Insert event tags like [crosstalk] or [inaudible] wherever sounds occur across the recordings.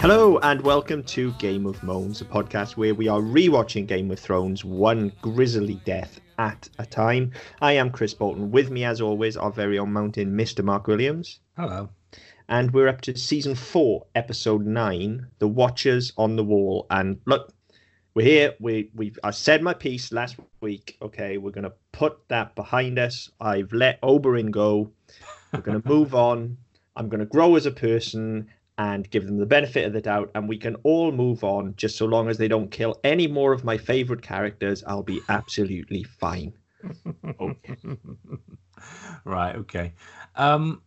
Hello and welcome to Game of Moans, a podcast where we are rewatching Game of Thrones one grisly death at a time. I am Chris Bolton. With me, as always, our very own mountain, Mr. Mark Williams. Hello. And we're up to season four, episode nine, The Watchers on the Wall. And look, we're here. We we I said my piece last week. Okay, we're gonna put that behind us. I've let Oberyn go. We're gonna [laughs] move on. I'm gonna grow as a person and give them the benefit of the doubt, and we can all move on. Just so long as they don't kill any more of my favorite characters, I'll be absolutely fine. [laughs] Okay. Right. Okay. Um,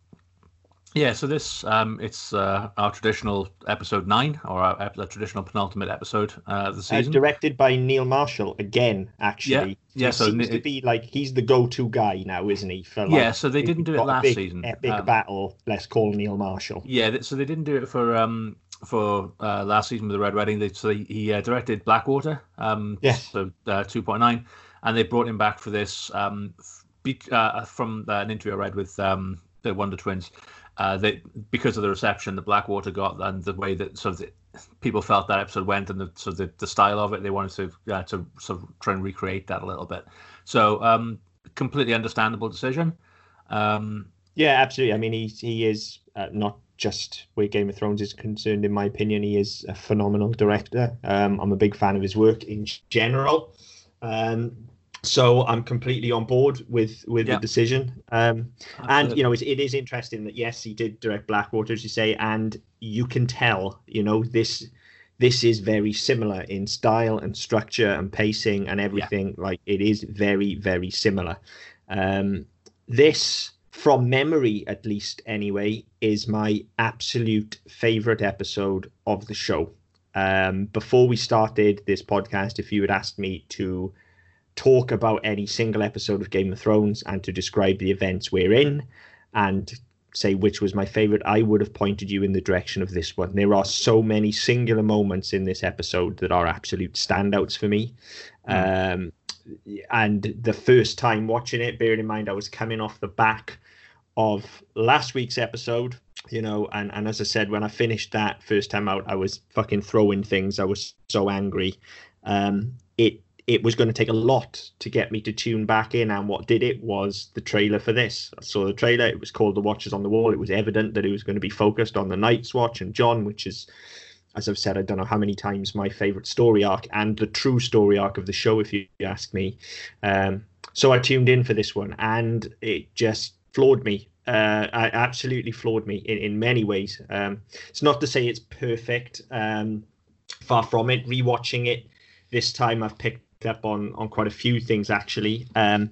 yeah. So this um, it's uh, our traditional episode nine, or our, the traditional penultimate episode uh, of the Uh, season. directed by Neil Marshall again. Actually, Yeah, He so seems Ni- to be like he's the go-to guy now, isn't he? For like, Yeah, so they didn't do it last big, season. Epic Um, battle. Let's call Neil Marshall. Yeah, so they didn't do it for um for uh, last season with the Red Wedding. They, so he, he uh, directed Blackwater, um, Yes. so uh, two point nine, and they brought him back for this um be, uh, from uh, an interview I read with um the Wonder Twins. Uh, they because of the reception that Blackwater got and the way that sort of the, people felt that episode went and the sort of the, the style of it, they wanted to uh, to sort of try and recreate that a little bit. So um, completely understandable decision. Um, Yeah, absolutely. I mean, he he is uh, not just where Game of Thrones is concerned. In my opinion, he is a phenomenal director. Um, I'm a big fan of his work in general. Um, so I'm completely on board with with Yeah. the decision. Um, and you know, it, it is interesting that yes, he did direct Blackwater, as you say, and you can tell, you know, this this is very similar in style and structure and pacing and everything. Like it is very very similar. Um, this, from memory at least, anyway, is my absolute favorite episode of the show. Um, before we started this podcast, if you had asked me to talk about any single episode of Game of Thrones and to describe the events we're in and say which was my favorite, I would have pointed you in the direction of this one. There are so many singular moments in this episode that are absolute standouts for me. Um, and the first time watching it, bearing in mind I was coming off the back of last week's episode, you know, and, and as I said, when I finished that first time out, I was fucking throwing things. I was so angry. Um, it it was going to take a lot to get me to tune back in, and what did it was the trailer for this. I saw the trailer. It was called The Watchers on the Wall. It was evident that it was going to be focused on the Night's Watch and Jon, which is as I've said, I don't know how many times my favorite story arc and the true story arc of the show, if you ask me. Um, so I tuned in for this one, and it just floored me. Uh, I absolutely floored me in, in many ways. Um, it's not to say it's perfect. Um, far from it. Rewatching it this time, I've picked up on on quite a few things actually. Um,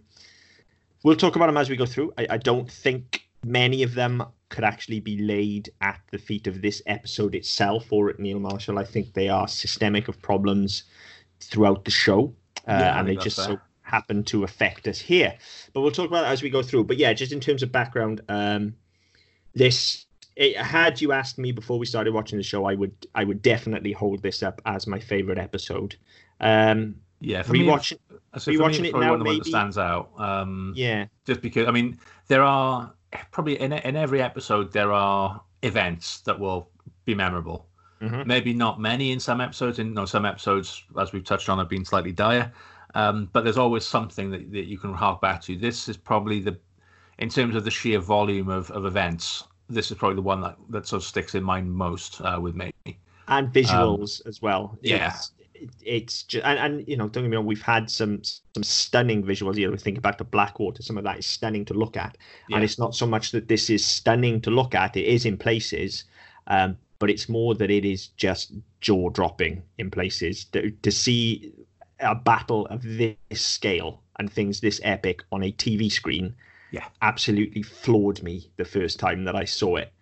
we'll talk about them as we go through. I, I don't think many of them could actually be laid at the feet of this episode itself or at Neil Marshall. I think they are systemic of problems throughout the show, uh, Yeah, and they just that's so happen to affect us here. But we'll talk about that as we go through. But yeah, just in terms of background, um, this it, had you asked me before we started watching the show, I would I would definitely hold this up as my favorite episode. Um, yeah, for me, rewatching, So for me, it's it now, one ones that maybe- stands out. Um, yeah, Just because, I mean, there are probably in in every episode there are events that will be memorable. Mhm. Maybe not many in some episodes. In you know, some episodes, as we've touched on, have been slightly dire. Um, but there's always something that, that you can hark back to. This is probably the, in terms of the sheer volume of, of events, this is probably the one that, that sort of sticks in mind most uh, with me. and visuals as well. yeah. it's, it- it's just and, and you know don't get me wrong, we've had some some stunning visuals. You know, think back to Blackwater. Some of that is stunning to look at, Yeah. and it's not so much that this is stunning to look at. It is in places, um, but it's more that it is just jaw dropping in places. To, to see a battle of this scale and things this epic on a TV screen, Yeah. absolutely floored me the first time that I saw it.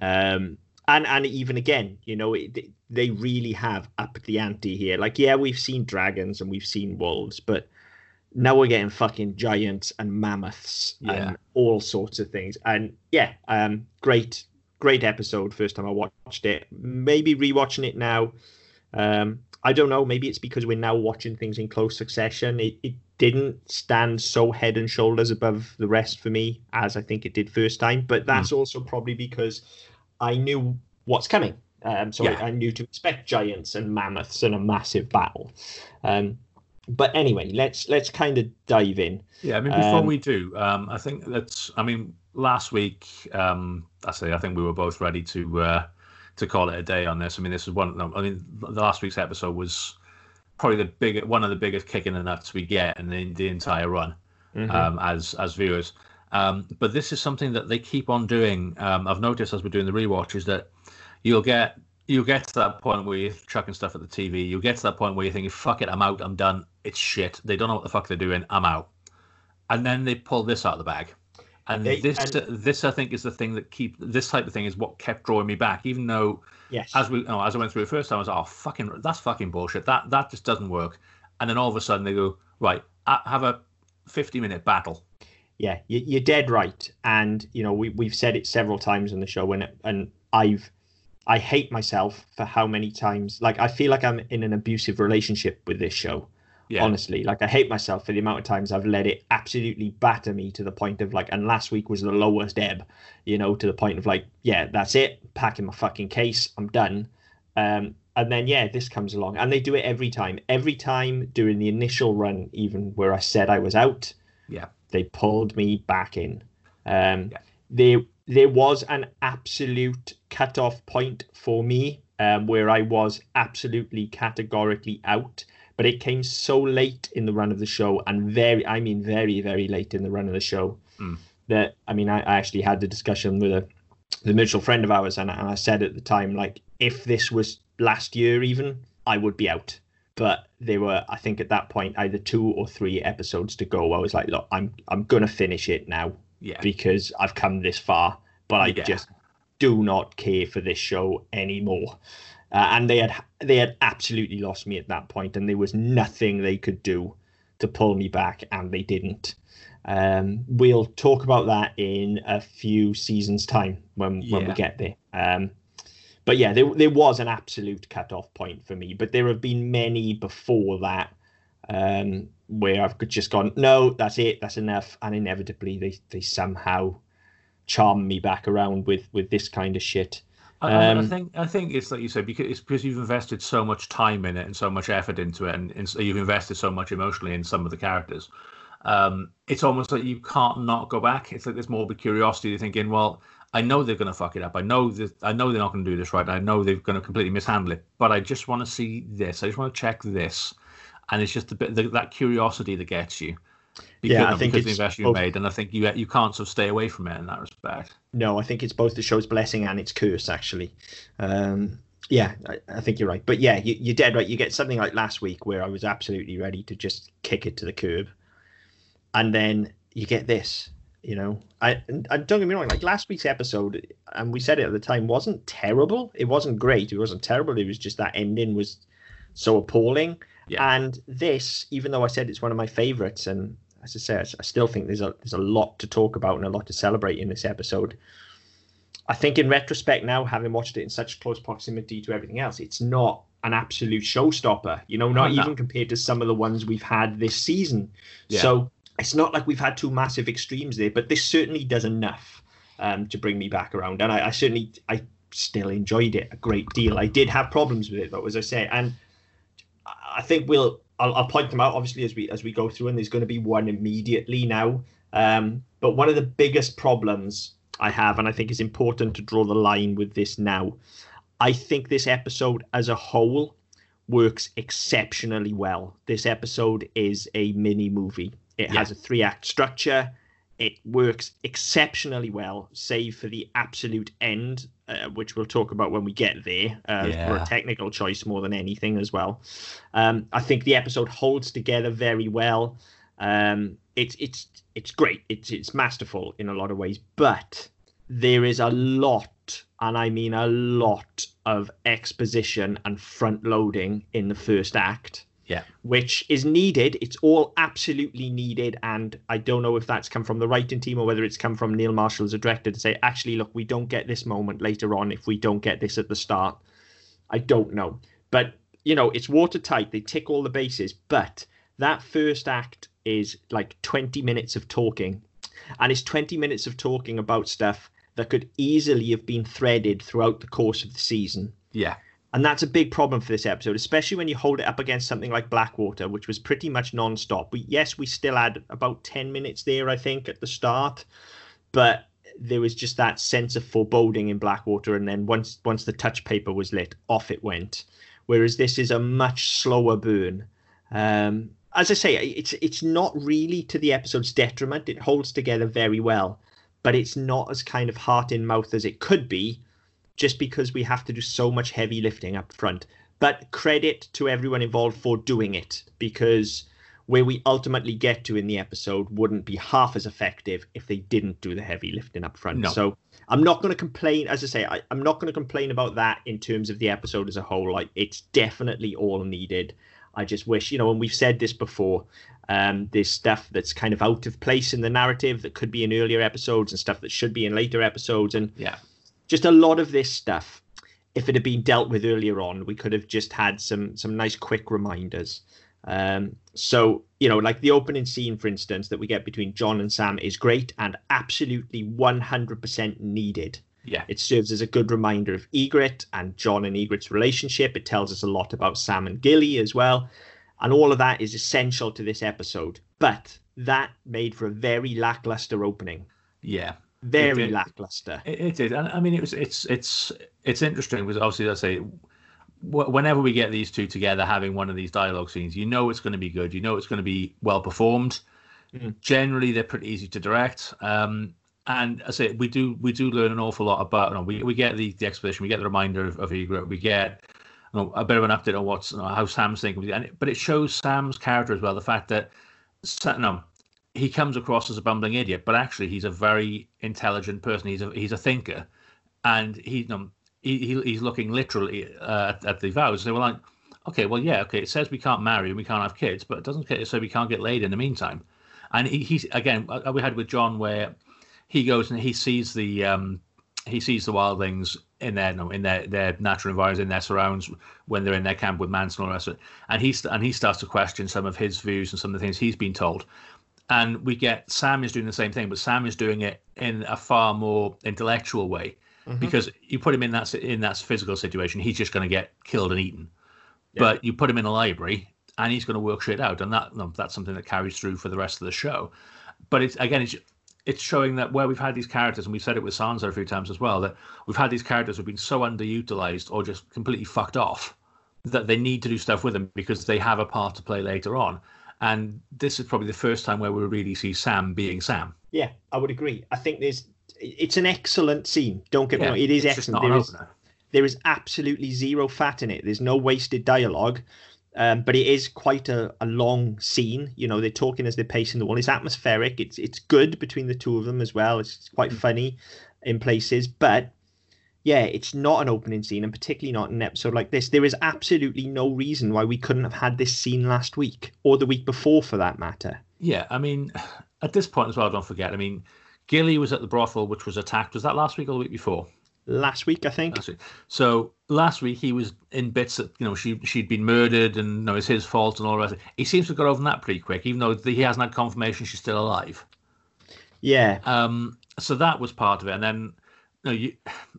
Um, and and even again, you know, it, they really have upped the ante here. Like, yeah, we've seen dragons and we've seen wolves, but now we're getting fucking giants and mammoths Yeah. and all sorts of things. And yeah, um, great, great episode. First time I watched it. Maybe rewatching it now. Um, I don't know. Maybe it's because we're now watching things in close succession. It, it didn't stand so head and shoulders above the rest for me as I think it did first time. But that's also probably because I knew what's coming. Um, so Yeah. I, I knew to expect giants and mammoths and a massive battle. Um, but anyway, let's let's kind of dive in. Yeah, I mean, before Um, we do, um, I think that's. I mean, last week, um, I say, I think we were both ready to uh, to call it a day on this. I mean, this is one. I mean, the last week's episode was probably the big one of the biggest kick in the nuts we get in the, the entire run Mhm. um, as as viewers. Um, but this is something that they keep on doing. Um, I've noticed as we're doing the rewatch is that you'll get you'll get to that point where you're chucking stuff at the TV. You'll get to that point where you're thinking, "Fuck it, I'm out. I'm done. It's shit. They don't know what the fuck they're doing. I'm out." And then they pull this out of the bag. And They- this, and- this, I think, is the thing that keep this type of thing is what kept drawing me back. Even though, yes, as we, oh, as I went through it first time, I was, like, oh, fucking, that's fucking bullshit. That that just doesn't work. And then all of a sudden they go, right, uh, have a 50 minute battle. yeah, you, you're dead right. And you know, we we've said it several times on the show, and and I've I hate myself for how many times. Like I feel like I'm in an abusive relationship with this show. Yeah, honestly like i hate myself for the amount of times i've let it absolutely batter me to the point of like and last week was the lowest ebb you know to the point of like yeah that's it packing my fucking case i'm done um and then yeah this comes along and they do it every time every time during the initial run even where i said i was out Yeah. they pulled me back in um Yeah. there there was an absolute cut-off point for me um, where i was absolutely categorically out but it came so late in the run of the show and very i mean very very late in the run of the show Mm. that i mean I, I actually had the discussion with a the mutual friend of ours and, and i said at the time like if this was last year even i would be out but there were i think at that point either two or three episodes to go i was like look i'm i'm gonna finish it now yeah, because i've come this far but i Yeah. just do not care for this show anymore. Uh, and they had they had absolutely lost me at that point and there was nothing they could do to pull me back and they didn't. Um, we'll talk about that in a few seasons time when when we get there. Um, but yeah there, there was an absolute cut-off point for me but there have been many before that um, where I've just gone, no, that's it, that's enough, and inevitably they they somehow charm me back around with with this kind of shit. I, I- I Um, think I think it's like you said because it's because you've invested so much time in it and so much effort into it, and, and you've invested so much emotionally in some of the characters. Um, it's almost like you can't not go back. It's like this morbid curiosity. You're thinking, well, I know they're going to fuck it up. I know that I know they're not going to do this right. I know they're going to completely mishandle it. But I just want to see this. I just want to check this, and it's just a bit the, that curiosity that gets you. Because, Yeah, I think because of the it's investment you both- made, and I think you you can't sort of stay away from it in that respect. No, I think it's both the show's blessing and its curse, actually. Um, yeah, I, I think you're right. But yeah, you, you're dead right. You get something like last week where I was absolutely ready to just kick it to the curb, and then you get this. You know, I and don't get me wrong. Like last week's episode, and we said it at the time, wasn't terrible. It wasn't great. It wasn't terrible. It was just that ending was so appalling. Yeah. And this, even though I said it's one of my favorites, and as I say, I, still think there's a there's a lot to talk about and a lot to celebrate in this episode. I think in retrospect now, having watched it in such close proximity to everything else, it's not an absolute showstopper. You know, not No. even compared to some of the ones we've had this season. Yeah. So it's not like we've had two massive extremes there, but this certainly does enough um, to bring me back around. And I, I certainly, I still enjoyed it a great deal. I did have problems with it, though, as I say, and I think we'll. I'll, I'll point them out obviously as we as we go through, and there's going to be one immediately now. Um, but one of the biggest problems I have, and I think is important to draw the line with this now, I think this episode as a whole works exceptionally well. This episode is a mini movie. It Yeah. has a three act structure. It works exceptionally well, save for the absolute end, uh, which we'll talk about when we get there, uh, for a technical choice more than anything as well. Um, I think the episode holds together very well. Um, it's it's it's great. It's it's masterful in a lot of ways, but there is a lot, and I mean a lot of exposition and front loading in the first act. Yeah. Which is needed. It's all absolutely needed. And I don't know if that's come from the writing team or whether it's come from Neil Marshall as a director to say, actually, look, we don't get this moment later on if we don't get this at the start. I don't know. But, you know, it's watertight. They tick all the bases. But that first act is like 20 minutes of talking. And it's 20 minutes of talking about stuff that could easily have been threaded throughout the course of the season. Yeah. And that's a big problem for this episode, especially when you hold it up against something like Blackwater, which was pretty much non-stop. We, yes, we still had about 10 minutes there, I think, at the start, but there was just that sense of foreboding in Blackwater. And then once once the touch paper was lit, off it went. Whereas this is a much slower burn. Um, as I say, it's it's not really to the episode's detriment. It holds together very well, but it's not as kind of heart in mouth as it could be just because we have to do so much heavy lifting up front. But credit to everyone involved for doing it because where we ultimately get to in the episode wouldn't be half as effective if they didn't do the heavy lifting up front. No. So I'm not going to complain. As I say, I, I'm not going to complain about that in terms of the episode as a whole. Like it's definitely all needed. I just wish, you know, and we've said this before. Um, there's stuff that's kind of out of place in the narrative that could be in earlier episodes and stuff that should be in later episodes. And Yeah. Just a lot of this stuff if it had been dealt with earlier on we could have just had some some nice quick reminders. Um so you know like the opening scene for instance that we get between jon and sam is great and absolutely 100% needed. Yeah. it serves as a good reminder of ygritte and jon and ygritte's relationship. It tells us a lot about sam and gilly as well. And all of that is essential to this episode. But that made for a very lackluster opening. Yeah. Very did. lackluster It, it did, and I mean, it was it's it's it's interesting because obviously, I say, whenever we get these two together, having one of these dialogue scenes, you know it's going to be good. You know it's going to be well performed. Mhm. Generally, they're pretty easy to direct. Um, and I say we do we do learn an awful lot about. You know, we we get the, the exposition, we get the reminder of, of Ygritte, we get you know, a bit of an update on what's you know, how Sam's thinking, and it, but it shows Sam's character as well. The fact that Sa- no, he comes across as a bumbling idiot, but actually he's a very intelligent person. He's a he's a thinker, and he, you know, he, he he's looking literally uh, at, at the vows. They were like, okay, well, yeah, okay, it says we can't marry and we can't have kids, but it doesn't say we can't get laid in the meantime. And he, he's again, uh, we had with Jon where he goes and he sees the um, he sees the wildlings in their no, in their their natural environments, in their surrounds when they're in their camp with Mance and all the rest of it. And he and he starts to question some of his views and some of the things he's been told. And we get Sam is doing the same thing, but Sam is doing it in a far more intellectual way Mhm. because you put him in that in that physical situation, he's just going to get killed and eaten. Yeah. But you put him in a library, and he's going to work shit out, and that that's something that carries through for the rest of the show. But it's again, it's it's showing that where we've had these characters, and we've said it with Sansa a few times as well, that we've had these characters who've been so underutilized or just completely fucked off that they need to do stuff with them because they have a part to play later on. And this is probably the first time where we really see Sam being Sam. Yeah, I would agree. I think there's it's an excellent scene. Don't get me Yeah, wrong, it is excellent. There is there is absolutely zero fat in it. There's no wasted dialogue. Um, but it is quite a, a long scene. You know, they're talking as they're pacing the wall. It's atmospheric. It's it's good between the two of them as well. It's quite funny in places. But yeah, it's not an opening scene, and particularly not an episode like this. There is absolutely no reason why we couldn't have had this scene last week or the week before, for that matter. Yeah, I mean, [sighs] at this point as well, don't forget. I mean, Gilly was at the brothel, which was attacked. Was that last week or the week before? Last week, I think. Last week. So last week he was in bits that you know she she'd been murdered and you know it's his fault and all the rest. He seems to have got over that pretty quick, even though he hasn't had confirmation she's still alive. Yeah, Um, so that was part of it, and then know, you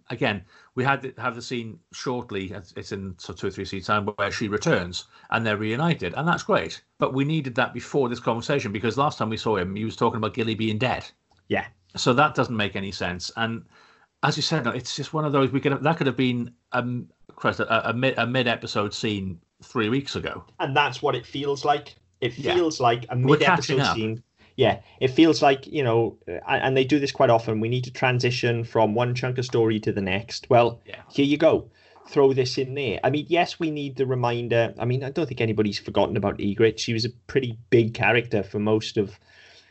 again we had to have the scene shortly. It's in so two or three scenes time where she returns and they're reunited, and that's great. But we needed that before this conversation because last time we saw him, he was talking about Gilly being dead. yeah. So that doesn't make any sense. And as you said, it's just one of those we could have, that could have been um, a, a mid a mid episode scene three weeks ago. and that's what it feels like. It Yeah. feels like a mid episode scene. Yeah, it feels like you know, and they do this quite often. We need to transition from one chunk of story to the next. Well, Yeah. here you go. Throw this in there. I mean, yes, we need the reminder. I mean, I don't think anybody's forgotten about Ygritte. She was a pretty big character for most of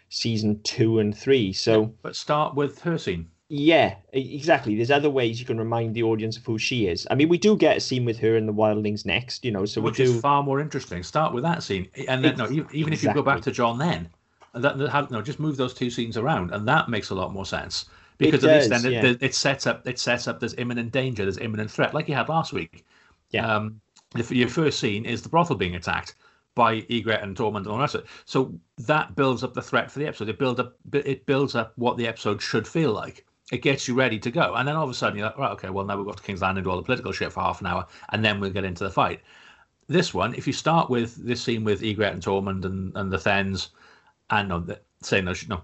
season two and three. So But start with her scene. yeah, exactly. There's other ways you can remind the audience of who she is. I mean, we do get a scene with her in the Wildlings next, you know. So which we do. is far more interesting. Start with that scene, and then no, even if you go back to Jon, then that, that have, no, just move those two scenes around, and that makes a lot more sense because at least then yeah. it, it sets up it sets up there's imminent danger, there's imminent threat, like you had last week. Yeah. Um, if your first scene is the brothel being attacked by Ygritte and Tormund and all rest so that builds up the threat for the episode. It builds up it builds up what the episode should feel like. it gets you ready to go. And then all of a sudden you're like, right, okay, well now we've got to King's Landing and do all the political shit for half an hour, and then we'll get into the fight. This one, if you start with this scene with Ygritte and Tormund and, and the Thenns, and no, saying no, no,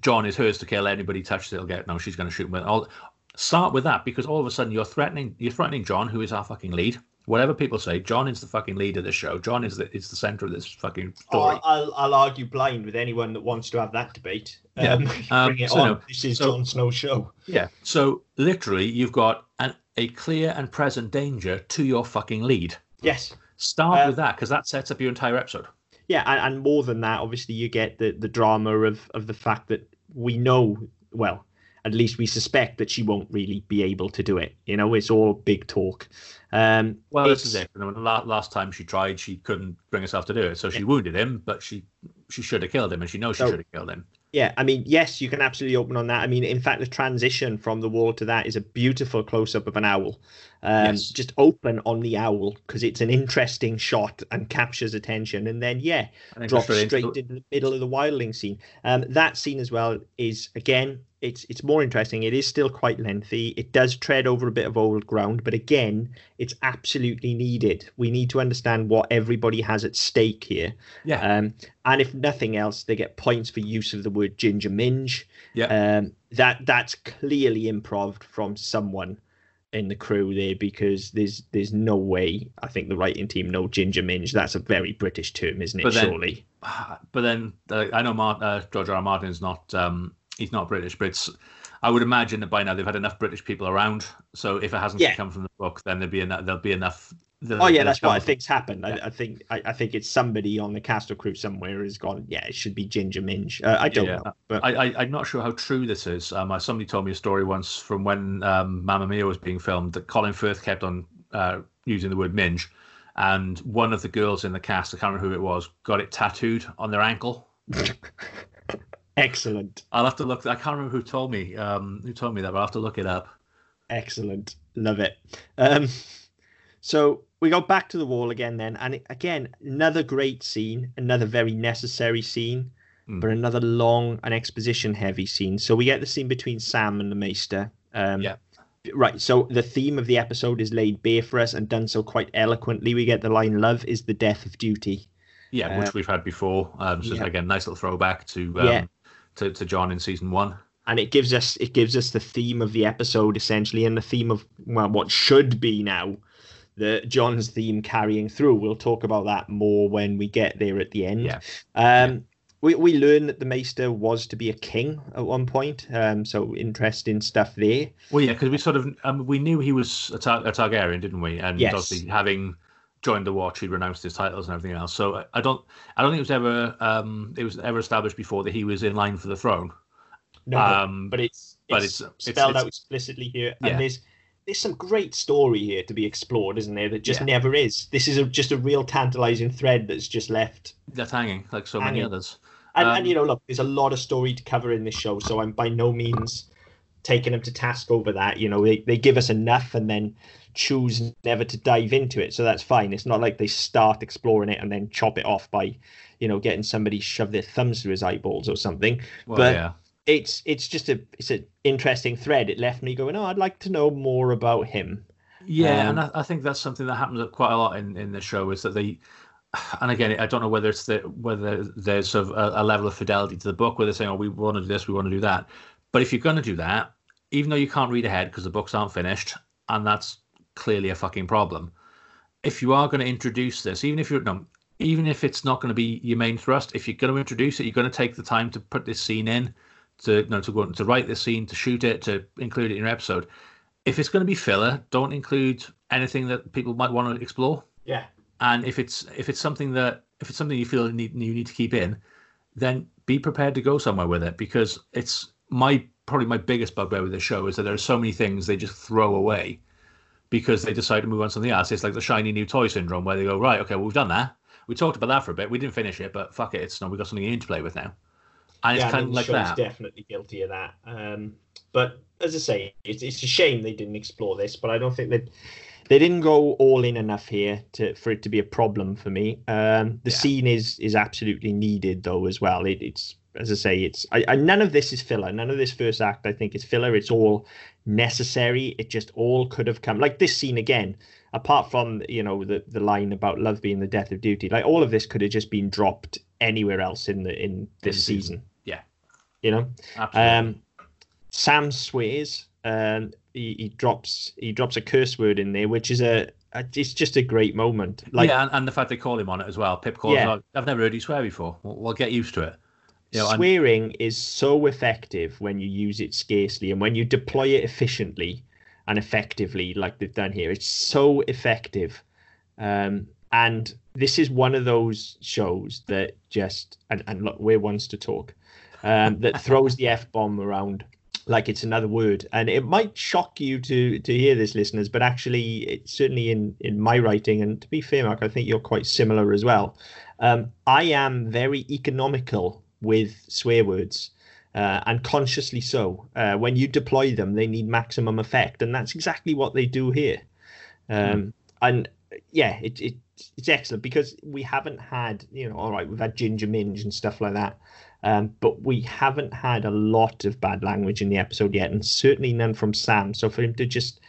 Jon is hers to kill. Anybody touches it, will get no. She's going to shoot him. All start with that because all of a sudden you're threatening you're threatening Jon, who is our fucking lead. Whatever people say, Jon is the fucking lead of this show. Jon is the is the center of this fucking story. Oh, I'll, I'll argue blind with anyone that wants to have that debate. Yeah. Um, [laughs] Um, bring it so on. no, this is so- Jon Snow's show. Yeah. So literally, you've got an, a clear and present danger to your fucking lead. Yes. Start Uh, with that because that sets up your entire episode. Yeah, and, and more than that, obviously, you get the the drama of of the fact that we know, well, at least we suspect that she won't really be able to do it. You know, it's all big talk. Um, Well, this is it. Last time she tried, she couldn't bring herself to do it, so she wounded him. But she she should have killed him, and she knows she So- should have killed him. Yeah, I mean, yes, you can absolutely open on that. I mean, in fact, the transition from the wall to that is a beautiful close up of an owl. Um, Yes. Just open on the owl because it's an interesting shot and captures attention. And then, yeah, And then go drop straight into the middle of the wildling scene. Um, that scene as well is again, it's it's more interesting. It is still quite lengthy. It does tread over a bit of old ground, but again, it's absolutely needed. We need to understand what everybody has at stake here. yeah, Um, and if nothing else, they get points for use of the word ginger minge. yeah. Um, that that's clearly improv from someone in the crew there because there's there's no way I think the writing team know ginger minge. That's a very British term, isn't it? But then- surely. [sighs] but then uh, I know Mart- uh, George R. R. Martin's not um, he's not British, but it's I would imagine that by now they've had enough British people around. So if it hasn't Yeah. come from the book, then there'll be enough. There'll be enough. there'll- Oh yeah, that's what I come- think's happened. I, Yeah. I think I, I think it's somebody on the cast or crew somewhere has gone. Yeah, it should be Ginger Minge. Uh, I don't Yeah. know, but I, I, I'm not sure how true this is. Um, somebody told me a story once from when um, Mamma Mia was being filmed that Colin Firth kept on uh, using the word minge, and one of the girls in the cast, I can't remember who it was, got it tattooed on their ankle. [laughs] excellent, I'll have to look. I can't remember who told me. Um, who told me that? But I'll have to look it up. excellent, love it. Um, so we go back to the wall again then, and it- again another great scene, another very necessary scene, Mm. but another long and exposition heavy scene. So we get the scene between Sam and the Maester. Um, Yeah. Right. So the theme of the episode is laid bare for us and done so quite eloquently. We get the line "Love is the death of duty." Yeah, Uh, which we've had before. Um, so yeah. again, nice little throwback to um, Yeah. To, to Jon in season one. and it gives us it gives us the theme of the episode essentially and the theme of well what should be now the jon's theme carrying through we'll talk about that more when we get there at the end Yeah. um we, we learn that the maester was to be a king at one point um so interesting stuff there Well, yeah, because we sort of um, we knew he was a, Tar- a Targaryen, didn't we? And Yes. obviously, having joined the Watch, he renounced his titles and everything else. So I, don't, I don't think it was ever, um, it was ever established before that he was in line for the throne. no Um, but it's but it's, it's- spelled it's- out explicitly here Yeah. and there's there's some great story here to be explored isn't there that just Yeah. never is this is a, just a real tantalizing thread that's just left That's hanging, like so many others. And, Um, and you know, look, there's a lot of story to cover in this show, so I'm by no means taking them to task over that. You know, they, they give us enough and then choose never to dive into it, so that's fine. It's not like they start exploring it and then chop it off by, you know, getting somebody shove their thumbs through his eyeballs or something. Well, but- yeah, It's it's just a it's an interesting thread. It left me going, oh, I'd like to know more about him. yeah, um, and I, I think that's something that happens quite a lot in, in the show is that they, and again, I don't know whether it's the whether there's sort of a, a level of fidelity to the book where they're saying, oh, we want to do this, we want to do that, but if you're going to do that, even though you can't read ahead because the books aren't finished, and that's clearly a fucking problem. If you are going to introduce this, even if you're no, even if it's not going to be your main thrust, if you're going to introduce it, you're going to take the time to put this scene in, to you know, to go to write this scene, to shoot it, to include it in your episode. If it's going to be filler, don't include anything that people might want to explore. Yeah. And if it's if it's something that if it's something you feel you need, you need to keep in, then be prepared to go somewhere with it because it's my probably my biggest bugbear with the show is that there are so many things they just throw away because they decide to move on to something else. It's like the shiny new toy syndrome where they go right, okay, well, we've done that. We talked about that for a bit. We didn't finish it, but fuck it, it's not. we've got something new to play with now. And it's yeah, I kind mean, of like that. definitely guilty of that. Um, but as I say, it's, it's a shame they didn't explore this. But I don't think that they didn't go all in enough here to for it to be a problem for me. Um, the Yeah. scene is is absolutely needed though as well. It, it's as I say, it's I, I, none of this is filler. None of this first act, I think, is filler. It's all necessary. It just all could have come like this scene again. Apart from you know the the line about love being the death of duty, like all of this could have just been dropped anywhere else in the in this season. season. Yeah, you know. Absolutely. Um, Sam swears. Um, he, he drops he drops a curse word in there, which is a it's just a great moment. Like, yeah, and, and, the fact they call him on it as well. Pyp calls yeah. Like, I've never heard you swear before. We'll, we'll get used to it. You know, Swearing is so effective when you use it scarcely and when you deploy it efficiently and effectively, like they've done here. It's so effective. Um, and this is one of those shows that just, and, and look, we're ones to talk, um, that [laughs] throws the F bomb around like it's another word. And it might shock you to to hear this, listeners, but actually, it's certainly in in my writing, and to be fair, Mark, I think you're quite similar as well. Um, I am very economical with swear words. Uh, and consciously so. Uh, when you deploy them, they need maximum effect, and that's exactly what they do here. Um, mm. And yeah, it, it it's excellent because we haven't had, you know, all right, we've had Ginger Minge and stuff like that, um, but we haven't had a lot of bad language in the episode yet, and certainly none from Sam. So for him to just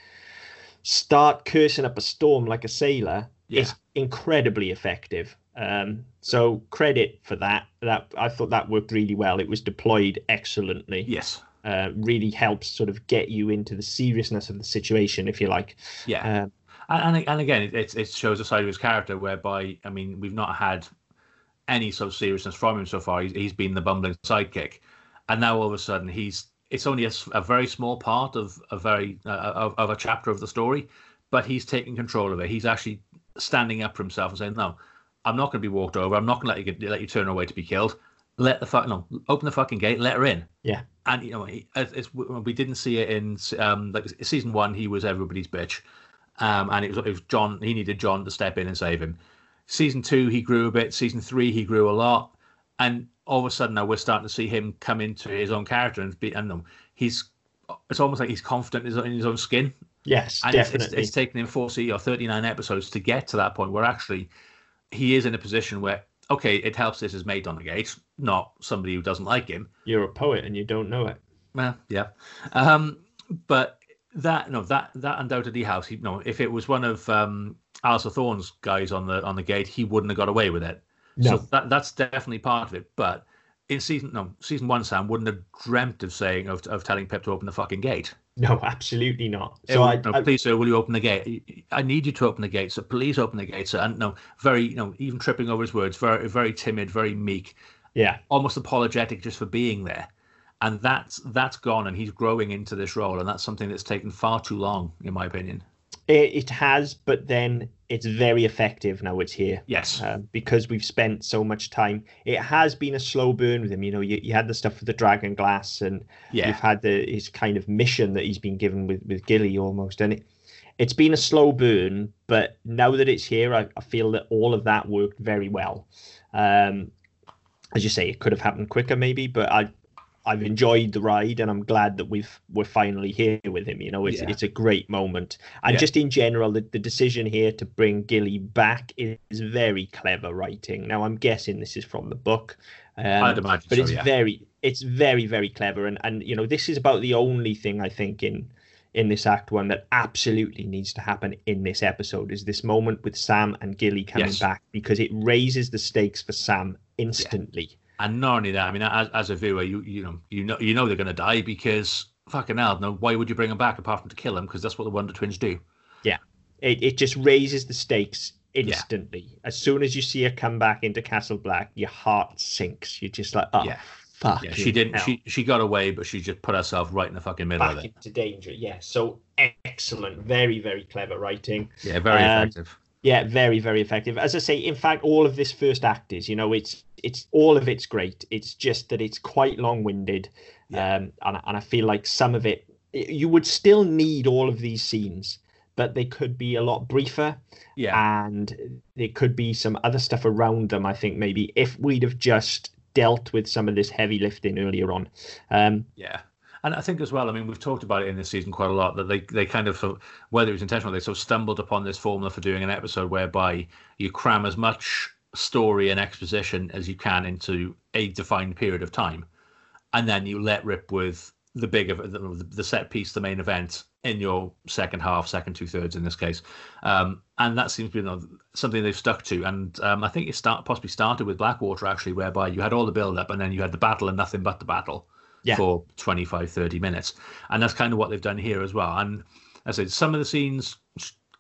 start cursing up a storm like a sailor yeah. is incredibly effective. Um, so credit for that. That I thought that worked really well. It was deployed excellently. Yes. Uh, really helps sort of get you into the seriousness of the situation, if you like. Yeah. Um, and, and again, it, it shows a side of his character whereby, I mean, we've not had any sort of seriousness from him so far. He's, he's been the bumbling sidekick, and now all of a sudden he's it's only a, a very small part of a very uh, of, of a chapter of the story, but he's taking control of it. He's actually standing up for himself and saying, "No, I'm not going to be walked over. I'm not going to let you get, let you turn away to be killed. Let the fuck no, open the fucking gate, let her in." Yeah. And you know, he, it's, we didn't see it in um, like season one. He was everybody's bitch, um, and it was it was Jon. He needed Jon to step in and save him. Season two, he grew a bit. Season three, he grew a lot. And all of a sudden, now we're starting to see him come into his own character and be, and um, he's, it's almost like he's confident in his, in his own skin. Yes, and definitely. It's, it's, it's taken him 40 or 39 episodes to get to that point where actually he is in a position where, okay, it helps this is mate on the gate, not somebody who doesn't like him. You're a poet and you don't know it. Well, yeah. Um, but that no that that undoubtedly helps. You know, if it was one of um, Alliser Thorne's guys on the on the gate, he wouldn't have got away with it. No. So that that's definitely part of it. But in season no season one, Sam wouldn't have dreamt of saying of, of telling Pyp to open the fucking gate. No, [laughs] absolutely not. So I, no, I, please, sir, will you open the gate? I need you to open the gate. So please open the gate. sir. and no, very you know even tripping over his words, very very timid, very meek. Yeah, almost apologetic just for being there and that's that's gone, and he's growing into this role, and that's something that's taken far too long, in my opinion. It, it has, but then it's very effective now. It's here, yes, uh, because we've spent so much time. It has been a slow burn with him. You know, you, you had the stuff with the dragon glass, and yeah. you've had the his kind of mission that he's been given with with Gilly almost, and it it's been a slow burn. But now that it's here, I, I feel that all of that worked very well. Um, as you say, it could have happened quicker, maybe, but I I've enjoyed the ride, and I'm glad that we've we're finally here with him. You know, it's yeah. it's a great moment, and yeah. just in general, the, the decision here to bring Gilly back is very clever writing. Now, I'm guessing this is from the book, um, I'd imagine, but so, it's yeah. very it's very very clever, and and you know, this is about the only thing I think in in this act one that absolutely needs to happen in this episode is this moment with Sam and Gilly coming yes. back because it raises the stakes for Sam instantly. And not only that, I mean, as, as a viewer, you you know you know you know they're going to die because fucking hell, no, why would you bring them back apart from to kill them? Because that's what the Wonder Twins do. Yeah, it it just raises the stakes instantly. Yeah. As soon as you see her come back into Castle Black, your heart sinks. You're just like, oh. Yeah. Fuck yeah, she didn't. Hell. She she got away, but she just put herself right in the fucking middle Back of it. into danger. Yeah. So excellent, very very clever writing. Yeah, very um, effective. Yeah, very very effective. As I say, in fact, all of this first act is, you know, it's it's all of it's great. It's just that it's quite long winded, yeah. um, and and I feel like some of it you would still need all of these scenes, but they could be a lot briefer. Yeah, and there could be some other stuff around them. I think maybe if we'd have just dealt with some of this heavy lifting earlier on. Um, yeah. And I think as well, I mean, we've talked about it in this season quite a lot that they, they kind of, whether it was intentional, they sort of stumbled upon this formula for doing an episode whereby you cram as much story and exposition as you can into a defined period of time, and then you let rip with the big of the, the set piece, the main event in your second half, second two thirds in this case, um, and that seems to be something they've stuck to. And um, I think it start possibly started with Blackwater actually, whereby you had all the build up and then you had the battle and nothing but the battle Yeah. for 25, 30 minutes, and that's kind of what they've done here as well. And as I said, some of the scenes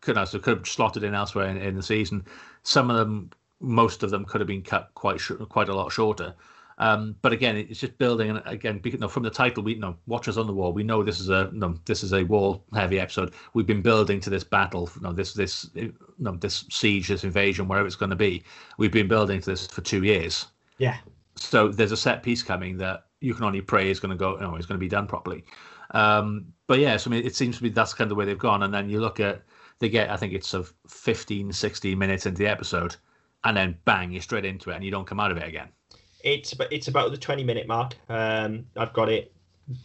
could have, could have slotted in elsewhere in, in the season. Some of them, most of them, could have been cut quite sh- quite a lot shorter. Um, but again, it's just building. And again, be- you know, from the title, we you know Watchers on the Wall. We know this is a no, this is a wall heavy episode. We've been building to this battle. You know, this this you know, this siege, this invasion, wherever it's going to be. We've been building to this for two years. Yeah. So there's a set piece coming that you can only pray is going to go. You know, it's going to be done properly. Um, but yes, I mean, it seems to be that's kind of the way they've gone. And then you look at they get, I think it's of 15, 16 minutes into the episode, and then bang, you're straight into it, and you don't come out of it again. It's but it's about the twenty minute mark. Um, I've got it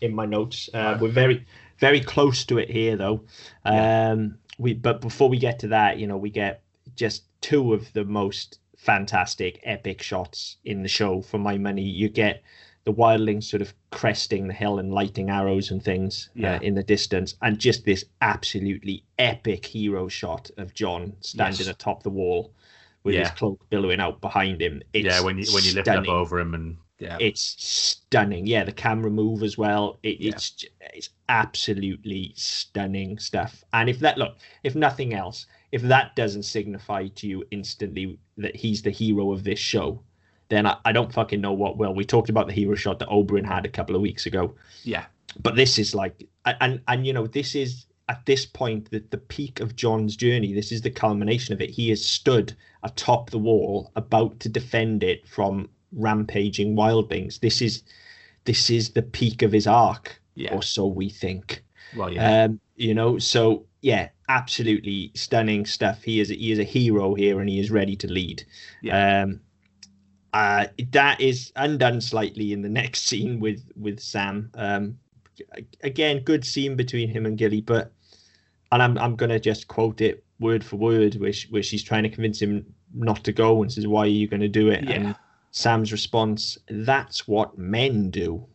in my notes. Uh, We're very very close to it here though. Um, we but before we get to that, you know, we get just two of the most fantastic epic shots in the show for my money. You get the wildlings sort of cresting the hill and lighting arrows and things Yeah. uh, in the distance, and just this absolutely epic hero shot of Jon standing Yes. atop the wall with his Yeah. cloak billowing out behind him. It's yeah, when you when you lift up over him, and yeah, it's stunning. Yeah, the camera move as well. It, Yeah. It's it's absolutely stunning stuff. And if that look, if nothing else, if that doesn't signify to you instantly that he's the hero of this show, then I, I don't fucking know what will. We talked about the hero shot that Oberyn had a couple of weeks ago, yeah, but this is like, and, and you know, this is at this point the, the peak of Jon's journey. This is the culmination of it. He has stood atop the wall, about to defend it from rampaging wildlings. This is this is the peak of his arc, yeah. or so we think. Well, yeah, Um, you know, so yeah, absolutely stunning stuff. He is he is a hero here, and he is ready to lead. Yeah. Um, uh, that is undone slightly in the [laughs] next scene with with Sam. Um, again, good scene between him and Gilly, but and I'm I'm gonna just quote it word for word, she, where she's trying to convince him not to go and says, "Why are you going to do it?" Yeah. And Sam's response, "That's what men do."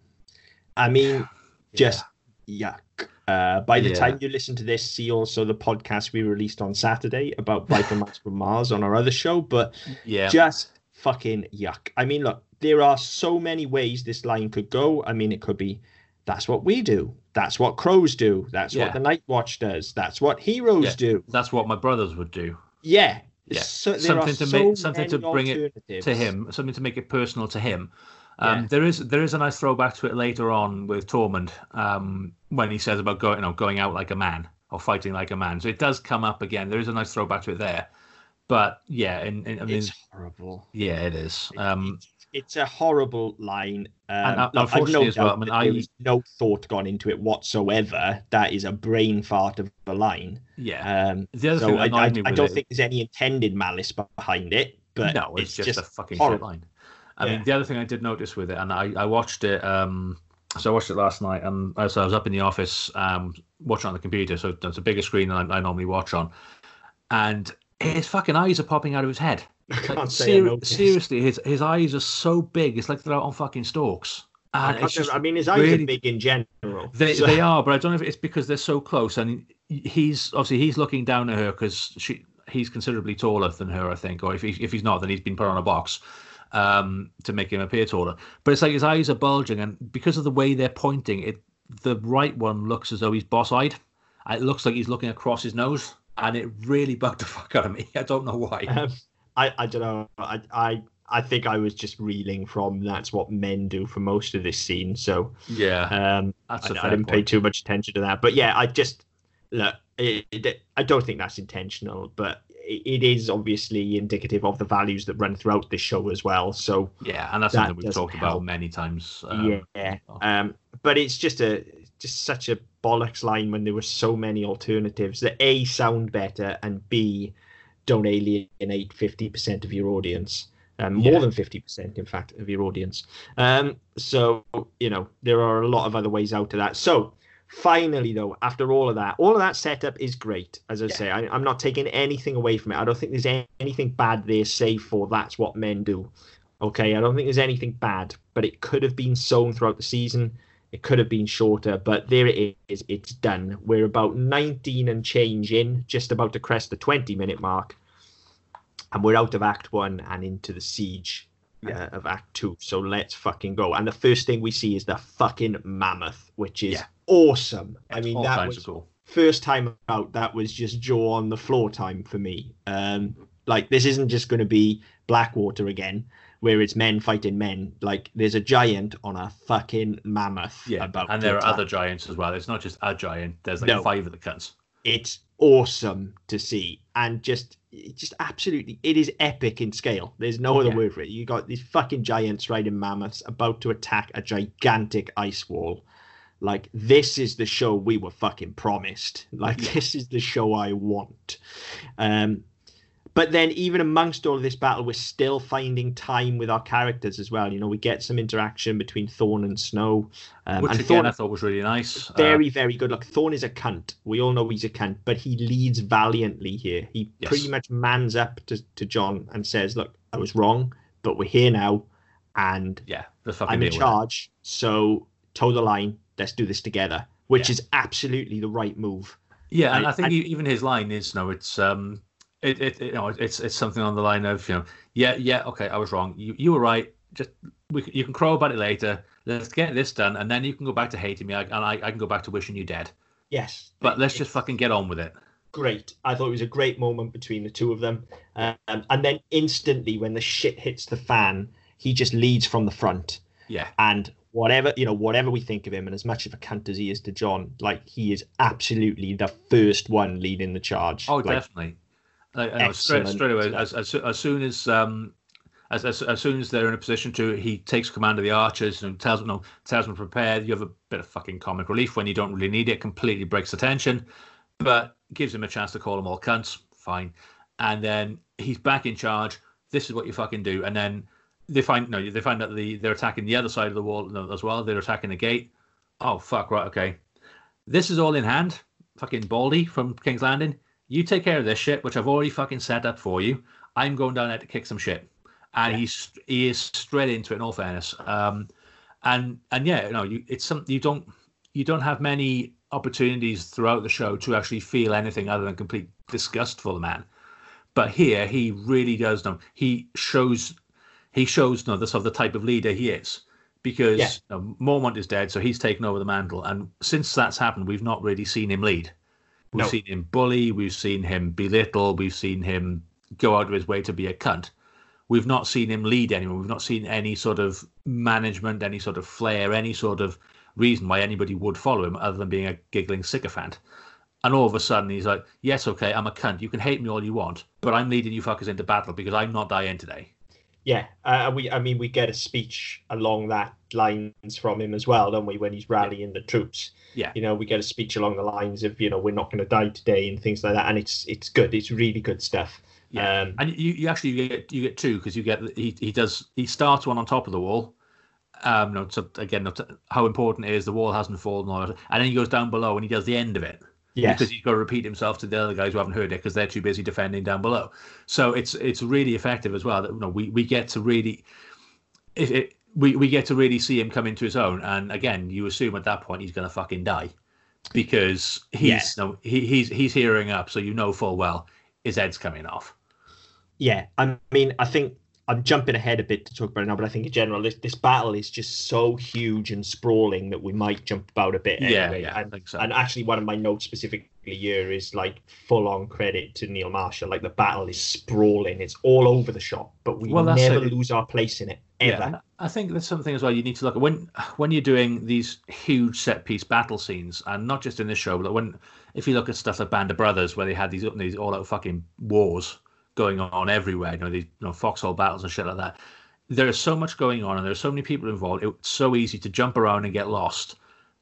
I mean, [sighs] just yuck. Uh, by the Yeah. time you listen to this, see also the podcast we released on Saturday about Biker [laughs] Mice from Mars on our other show. But yeah, just fucking yuck. I mean, look, there are so many ways this line could go. I mean, it could be that's what we do. That's what crows do. That's Yeah. what the Night Watch does. That's what heroes Yeah. do. that's what my brothers would do Yeah. Yeah. So, Something to so make- something to bring it to him, something to make it personal to him. Um, Yeah. There is there is a nice throwback to it later on with Tormund um, when he says about going you know going out like a man or fighting like a man. So it does come up again. There is a nice throwback to it there. But yeah, and, and I mean, It's horrible. yeah, it is. Um, it's, it's a horrible line. Um, And, unfortunately no as well, I mean, I- no thought gone into it whatsoever. That is a brain fart of a line. yeah. Um, the other so thing I, I, I don't it- think there's any intended malice behind it. But no, it's, just, a fucking horrible. shit line. I Yeah. mean, the other thing I did notice with it, and I, I watched it. Um, so I watched it last night, and as I was up in the office um, watching on the computer, so it's a bigger screen than I, I normally watch on, and his fucking eyes are popping out of his head. [laughs] I can't say ser- seriously, his his eyes are so big. It's like they're out on fucking stalks. I, And can't it's say- just I mean, his eyes really- are big in general. they so- they are, but I don't know if it's because they're so close, and he's obviously he's looking down at her because she he's considerably taller than her, I think, or if he, if he's not, then he's been put on a box um, to make him appear taller. But it's like his eyes are bulging, and because of the way they're pointing, it the right one looks as though he's boss-eyed. It looks like he's looking across his nose, and it really bugged the [laughs] fuck out of me. I don't know why. Um, I, I don't know. I, I I think I was just reeling from that's what men do for most of this scene. So Yeah, um, I, I didn't pay too much attention to that. But yeah, I just look. It, it, I don't think that's intentional, but it, it is obviously indicative of the values that run throughout this show as well. So Yeah, and that's that something we've talked about many times. Um, yeah, oh. um, but it's just a just such a bollocks line when there were so many alternatives that a sound better and b don't alienate fifty percent of your audience. Um, more Yeah. than fifty percent, in fact, of your audience. Um, so you know there are a lot of other ways out of that. So finally though after all of that all of that setup is great as i Yeah. say I, i'm not taking anything away from it i don't think there's any- anything bad there save for that's what men do okay i don't think there's anything bad but it could have been sown throughout the season it could have been shorter but there it is. It's done. We're about 19 and change in just about to crest the 20 minute mark. And we're out of act one and into the siege Yeah. uh, of act two. So let's fucking go. And the first thing we see is the fucking mammoth which is Yeah. awesome. I mean that was cool. first time out that was just jaw on the floor time for me. Um like this isn't just going to be blackwater again where it's men fighting men like there's a giant on a fucking mammoth Yeah, about and there are attack. other giants as well. It's not just a giant. There's like No. five of the cunts. it's awesome to see and just just absolutely it is epic in scale there's no other Yeah. word for it you got these fucking giants riding mammoths about to attack a gigantic ice wall like this is the show we were fucking promised like this is the show i want um but then even amongst all of this battle we're still finding time with our characters as well you know we get some interaction between thorne and snow um, Which and again thorne I thought was really nice. Uh, very, very good. Look, Thorne is a cunt. We all know he's a cunt, but he leads valiantly here. He Yes. pretty much mans up to, to Jon and says, Look, I was wrong, but we're here now, and yeah, I'm in deal with it. charge. So toe the line. Let's do this together, which Yeah. is absolutely the right move. Yeah, and I- I think I- even his line is no, it's um, it, it you know it's it's something on the line of you know yeah yeah okay I was wrong you you were right just we you can crow about it later let's get this done and then you can go back to hating me and I, I can go back to wishing you dead Yes. but let's just fucking get on with it great. I thought it was a great moment between the two of them. Um, and then instantly, when the shit hits the fan, he just leads from the front. yeah and whatever you know whatever we think of him and as much of a cunt as he is to jon like he is absolutely the first one leading the charge oh like, definitely like, you know, straight, straight away as, as as soon as um as, as, as soon as they're in a position to, he takes command of the archers and tells them, no, tells them prepare. You have a bit of fucking comic relief when you don't really need it. Completely breaks the tension, but gives him a chance to call them all cunts. Fine, and then he's back in charge. This is what you fucking do. And then they find no, they find that the they're attacking the other side of the wall as well. They're attacking the gate. Oh fuck! Right, okay. This is all in hand. Fucking Baldy from King's Landing. You take care of this shit, which I've already fucking set up for you. I'm going down there to kick some shit, and Yeah. he's he is straight into it. In all fairness, um, and and yeah, no, you it's something you don't you don't have many opportunities throughout the show to actually feel anything other than complete disgust for the man. But here, he really does know. He shows he shows no the sort of the type of leader he is because Yeah. you know, Mormont is dead, so he's taken over the mantle, and since that's happened, we've not really seen him lead. We've No. seen him bully, we've seen him belittle, we've seen him go out of his way to be a cunt. We've not seen him lead anyone. We've not seen any sort of management, any sort of flair, any sort of reason why anybody would follow him other than being a giggling sycophant. And all of a sudden, he's like, "Yes, okay, I'm a cunt. You can hate me all you want, but I'm leading you fuckers into battle because I'm not dying today." Yeah uh, we i mean we get a speech along that lines from him as well don't we when he's rallying the troops Yeah. you know we get a speech along the lines of you know we're not going to die today and things like that and it's it's good it's really good stuff Yeah. um And you, you actually get you get two because you get he he does he starts one on top of the wall. Um, no, so again, how important it is the wall hasn't fallen and then he goes down below and he does the end of it. Yes because he's got to repeat himself to the other guys who haven't heard it because they're too busy defending down below. So it's it's really effective as well. That you know we, we get to really it, it we, we get to really see him come into his own. And again, you assume at that point he's going to fucking die because he's no he, he's he's hearing up, so you know full well his head's coming off. Yeah, I mean, I think I'm jumping ahead a bit to talk about it now, but I think in general, this, this battle is just so huge and sprawling that we might jump about a bit. Yeah, anyway. yeah, I and, think so. and actually, one of my notes specifically here is like full on credit to Neil Marshall. Like the battle is sprawling, it's all over the shop, but we Well, never it. lose our place in it ever. Yeah, I think that's something as well. You need to look at when when you're doing these huge set piece battle scenes, and not just in this show, but when if you look at stuff like Band of Brothers, where they had these these all out fucking wars going on everywhere, you know these you know foxhole battles and shit like that. There is so much going on, and there's so many people involved. It's so easy to jump around and get lost.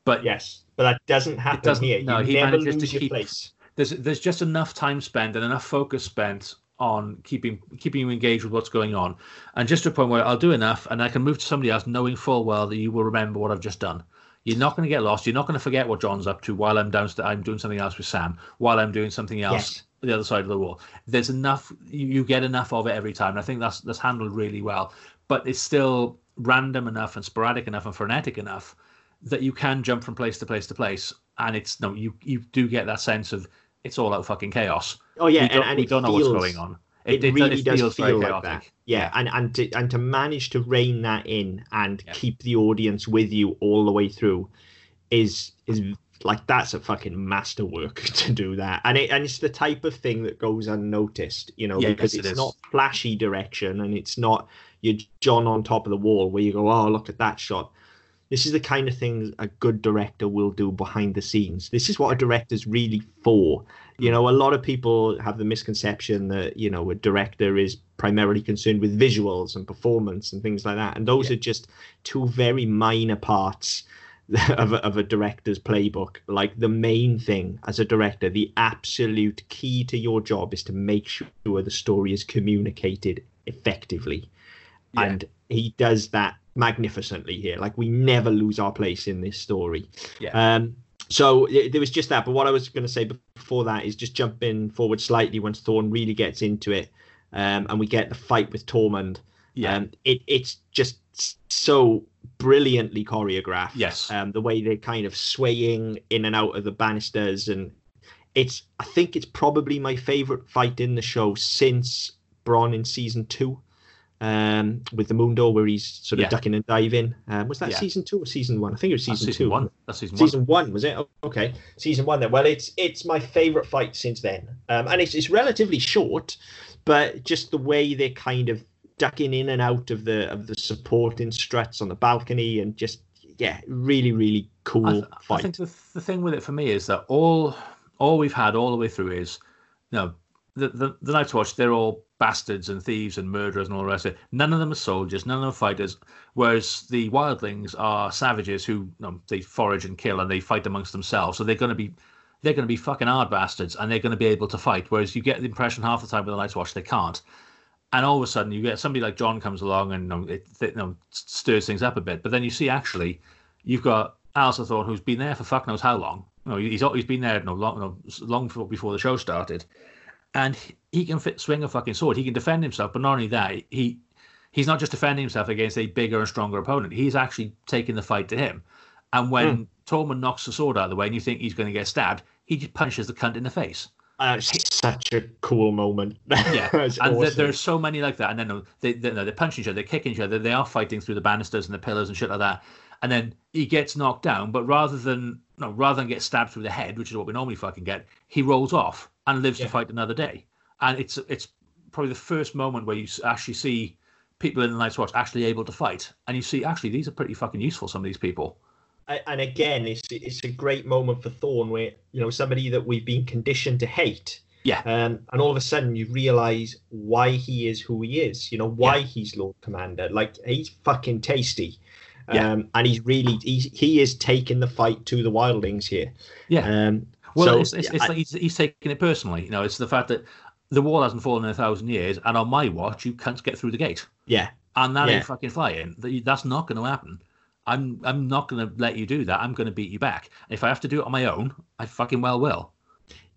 But Yes, but that doesn't happen doesn't- here. no, you he never manages to keep- place. there's there's just enough time spent and enough focus spent on keeping keeping you engaged with what's going on, and just to a point where I'll do enough and I can move to somebody else, knowing full well that you will remember what I've just done. You're not going to get lost. You're not going to forget what Jon's up to while I'm downstairs. I'm doing something else with Sam. While I'm doing something else Yes. The other side of the wall. There's enough. You, you get enough of it every time. And I think that's that's handled really well. But it's still random enough and sporadic enough and frenetic enough that you can jump from place to place to place. And it's no, you you do get that sense of it's all out fucking chaos. Oh yeah, we don't, and, and we it don't know what's going on. It, really does feels feel like chaotic. that. Yeah, and and to and to manage to rein that in and Yeah. keep the audience with you all the way through is is like that's a fucking masterwork [laughs] to do that. And it and it's the type of thing that goes unnoticed, you know, Yes, because it it's is. not flashy direction and it's not your Jon on top of the wall where you go, oh look at that shot. This is the kind of thing a good director will do behind the scenes. This is what a director's really for. You know, a lot of people have the misconception that, you know, a director is primarily concerned with visuals and performance and things like that. And those Yeah. are just two very minor parts [laughs] of a, of a director's playbook. Like the main thing as a director, the absolute key to your job is to make sure the story is communicated effectively. Yeah. And he does that magnificently here. Like we never lose our place in this story. Yeah. Um, so there was just that. But what I was going to say before that is just jumping forward slightly once Thorne really gets into it, um, and we get the fight with Tormund. Yeah. Um, it it's just so brilliantly choreographed. Yes. Um, the way they're kind of swaying in and out of the banisters, and it's I think it's probably my favorite fight in the show since Bronn in season two. Um, with the moon door where he's sort of Yeah. ducking and diving. Um, was that Yeah. season two or season one? I think it was season, season two. one. That's season, one. Season one was it? Oh, Okay, season one. Then, well, it's it's my favorite fight since then, um, and it's it's relatively short, but just the way they're kind of ducking in and out of the of the supporting struts on the balcony, and just yeah, really really cool I, th- I think the, the thing with it for me is that all all we've had all the way through is, you know, the the, the Night's Watch. They're all bastards and thieves and murderers and all the rest of it. None of them are soldiers. None of them are fighters. Whereas the wildlings are savages who you know, they forage and kill and they fight amongst themselves. So they're going to be they're going to be fucking hard bastards and they're going to be able to fight. Whereas you get the impression half the time with the Night's Watch they can't. And all of a sudden, you get somebody like Jon comes along and um, know, it you know, stirs things up a bit. But then you see actually, you've got Alliser Thorne who's been there for fuck knows how long. You know, he's he's been there you know, long, you know, long before, before the show started, and he- can fit, swing a fucking sword. He can defend himself. But not only that, he he's not just defending himself against a bigger and stronger opponent. He's actually taking the fight to him. And when hmm. Tormund knocks the sword out of the way and you think he's going to get stabbed, he just punches the cunt in the face. Uh, it's such a cool moment. Yeah, [laughs] and there, awesome. there's so many like that. And then uh, they, they, they're punching each other, they're kicking each other, they are fighting through the banisters and the pillars and shit like that. And then he gets knocked down, but rather than no, rather than get stabbed through the head, which is what we normally fucking get, he rolls off and lives Yeah. to fight another day. And it's it's probably the first moment where you actually see people in the Night's Watch actually able to fight, and you see actually these are pretty fucking useful. Some of these people. And again, it's it's a great moment for Thorne, where you know somebody that we've been conditioned to hate. Yeah. Um, and all of a sudden, you realize why he is who he is. You know why he's Lord Commander. Like he's fucking tasty. Yeah. Um, and he's really he's, he is taking the fight to the wildlings here. Yeah. Um, Well, so, it's, it's, it's I- like he's, he's taking it personally. You know, it's the fact that the wall hasn't fallen in a thousand years, and on my watch, you can't get through the gate. yeah. and that Yeah. ain't fucking flying. That's not going to happen. I'm I'm not going to let you do that. I'm going to beat you back. If I have to do it on my own, I fucking well will.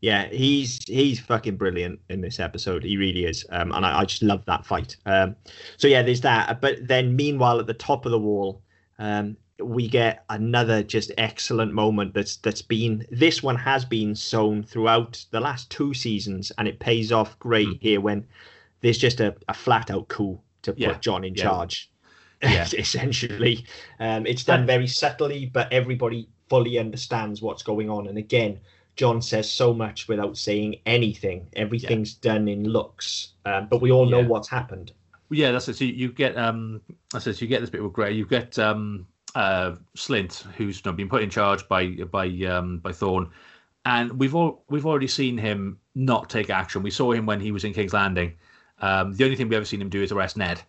Yeah, he's he's fucking brilliant in this episode. He really is, um, and I, I just love that fight. Um, so yeah, there's that. But then, meanwhile, at the top of the wall, um, we get another just excellent moment. That's that's been this one has been sown throughout the last two seasons, and it pays off great Mm. here when there's just a, a flat out coup to put Yeah, Jon in yeah. charge. Yeah. [laughs] essentially, um, it's done very subtly, but everybody fully understands what's going on. And again, Jon says so much without saying anything. Everything's done in looks, um, but we all know Yeah. what's happened. Yeah, that's it. So you, get um, I says you get this bit with Grey. You get um, uh, Slynt, who's you know, been put in charge by by um, by Thorne, and we've all we've already seen him not take action. We saw him when he was in King's Landing. Um, the only thing we've ever seen him do is arrest Ned.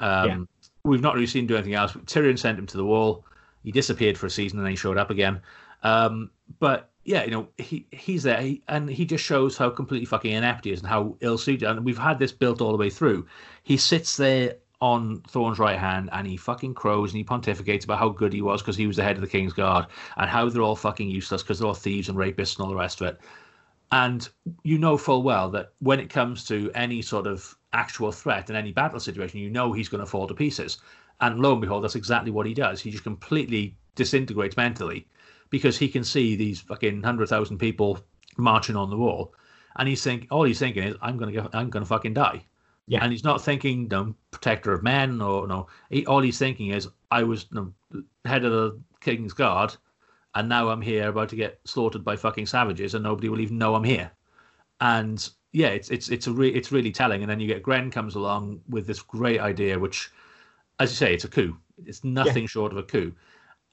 Um, Yeah. We've not really seen do anything else. Tyrion sent him to the wall. He disappeared for a season and then he showed up again. Um, but yeah, you know, he he's there he, and he just shows how completely fucking inept he is and how ill suited. And we've had this built all the way through. He sits there on Thorne's right hand and he fucking crows and he pontificates about how good he was because he was the head of the King's Guard and how they're all fucking useless because they're all thieves and rapists and all the rest of it. And you know full well that when it comes to any sort of actual threat in any battle situation, you know he's going to fall to pieces. And lo and behold, that's exactly what he does. He just completely disintegrates mentally because he can see these fucking hundred thousand people marching on the wall, and he's think all he's thinking is, "I'm gonna I'm gonna fucking die." Yeah. And he's not thinking, no, protector of men, or no. He, all he's thinking is, I was no, head of the king's guard, and now I'm here about to get slaughtered by fucking savages, and nobody will even know I'm here. And yeah, it's it's it's a re- it's really telling. And then you get Grenn comes along with this great idea, which, as you say, it's a coup. It's nothing short of a coup,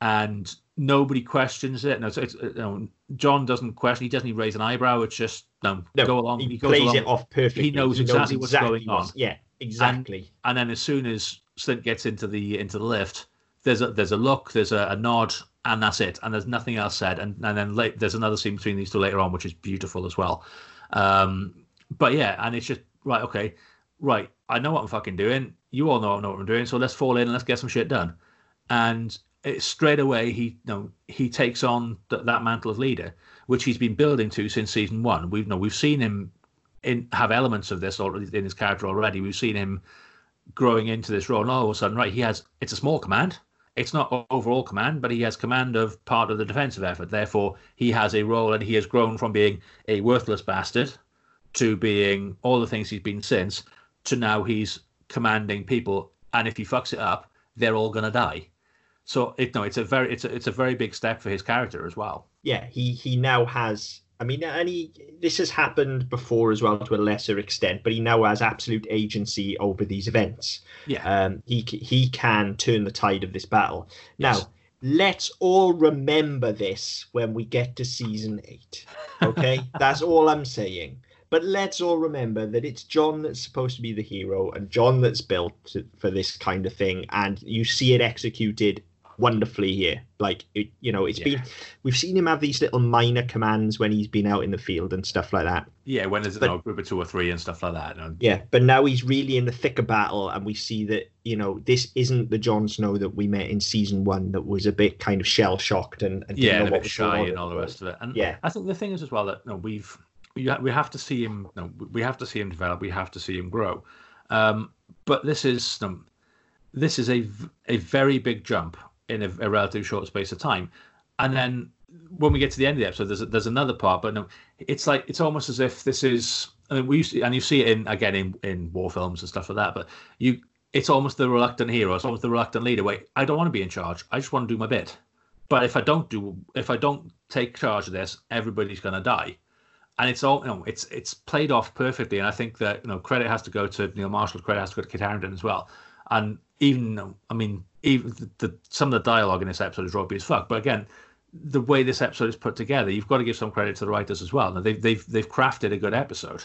and nobody questions it. No, so it's, uh, you know, Jon doesn't question. He doesn't even raise an eyebrow. It's just no, No, go along. He, He, goes plays along. it off perfectly. He knows exactly what's going what's- on. Yeah, exactly. and then as soon as Slynt gets into the into the lift, there's a there's a look, there's a, a nod, and that's it. And there's nothing else said. And and then late, there's another scene between these two later on, which is beautiful as well. Um, but yeah, and it's just right. Okay, right. I know what I'm fucking doing. You all know I know what I'm doing. So let's fall in and let's get some shit done. And it, straight away, he you know he takes on th- that mantle of leader, which he's been building to since season one. We've you know we've seen him in have elements of this already in his character already. We've seen him growing into this role, and all of a sudden, right, he has it's a small command. It's not overall command, but he has command of part of the defensive effort. Therefore, he has a role, and he has grown from being a worthless bastard to being all the things he's been since to now he's commanding people. And if he fucks it up, they're all gonna die. So it no, it's a very it's a it's a very big step for his character as well. yeah, he he now has. I mean, and he this has happened before as well to a lesser extent, but he now has absolute agency over these events. Yeah. Um, he he can turn the tide of this battle. Now, let's all remember this when we get to season eight. Okay, [laughs] that's all I'm saying. But let's all remember that it's Jon that's supposed to be the hero, and Jon that's built for this kind of thing, and you see it executed wonderfully here. Like it, you know, it's Yeah. been we've seen him have these little minor commands when he's been out in the field and stuff like that. Yeah, when there's But- you a group of two or three and stuff like that. and- Yeah, but now he's really in the thick of battle, and we see that you know this isn't the Jon Snow that we met in season one that was a bit kind of shell shocked and, and yeah, and a bit shy and all the rest of it. And Yeah. I think the thing is as well that you know, we've we, we have to see him. You know, we have to see him develop. We have to see him grow. Um, but this is um, this is a, a very big jump in a, a relatively short space of time, and then when we get to the end of the episode, there's there's another part. But no, it's like it's almost as if this is. I mean, we used to, and you see it in again in in war films and stuff like that. But you, it's almost the reluctant hero. It's almost the reluctant leader. Wait, I don't want to be in charge. I just want to do my bit. But if I don't do, if I don't take charge of this, everybody's going to die. And it's all, you know, it's it's played off perfectly. And I think that you know, credit has to go to Neil Marshall. Credit has to go to Kit Harington as well. And even, I mean, even the, the some of the dialogue in this episode is rugby as fuck. But again, the way this episode is put together, you've got to give some credit to the writers as well. Now, they've they've they've crafted a good episode.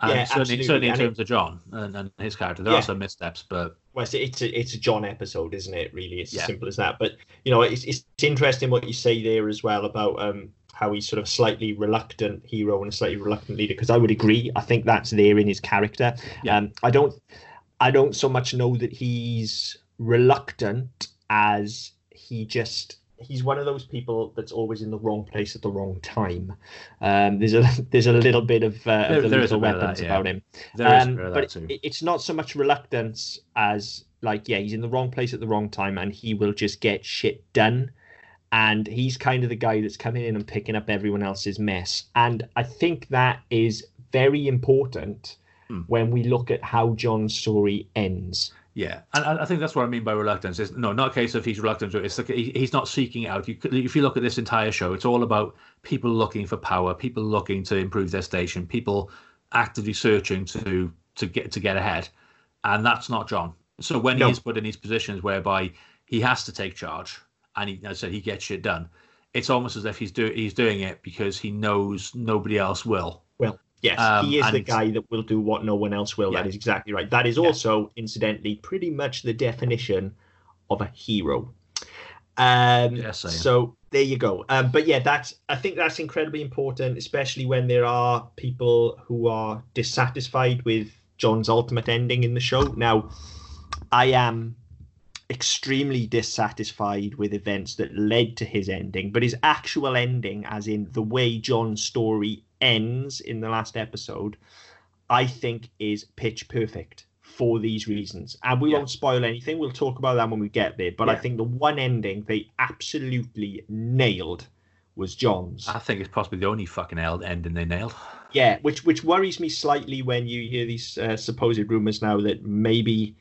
And Yeah, certainly, absolutely. certainly in And it- terms of Jon and, and his character, there Yeah. are some missteps, but Well, it's, it's a it's a Jon episode, isn't it? Really, it's Yeah. as simple as that. But you know, it's, it's it's interesting what you say there as well about um how he's sort of slightly reluctant hero and a slightly reluctant leader. Because I would agree. I think that's there in his character. Yeah. Um, I don't I don't so much know that he's reluctant as he just he's one of those people that's always in the wrong place at the wrong time. Um, there's a [laughs] there's a little bit of, uh, There- of the there is a lethal bit of that, weapons yeah. about him. Um, a bit of but it- it's not so much reluctance as like yeah he's in the wrong place at the wrong time and he will just get shit done and he's kind of the guy that's coming in and picking up everyone else's mess and i think that is very important Hmm. when we look at how jon's story ends Yeah, and I think that's what I mean by reluctance. Is no, not a case of he's reluctant. It's like he- he's not seeking out. You, if you look at this entire show, it's all about people looking for power, people looking to improve their station, people actively searching to to get to get ahead, and that's not Jon. So when No. he's put in these positions whereby he has to take charge, and he, as I said, he gets shit done. It's almost as if he's do he's doing it because he knows nobody else will. well yes Um, he is the guy that will do what no one else will that Yeah. is exactly right that is Yeah. also incidentally pretty much the definition of a hero um Yes, I am. so there you go um but yeah that's i think that's incredibly important especially when there are people who are dissatisfied with jon's ultimate ending in the show now I am extremely dissatisfied with events that led to his ending, but his actual ending, as in the way Jon's story ends in the last episode, I think is pitch perfect for these reasons. And we Yeah. won't spoil anything. We'll talk about that when we get there. But I think the one ending they absolutely nailed was Jon's. I think it's possibly the only fucking ending they nailed. Yeah, which which worries me slightly when you hear these uh, supposed rumors now that maybe,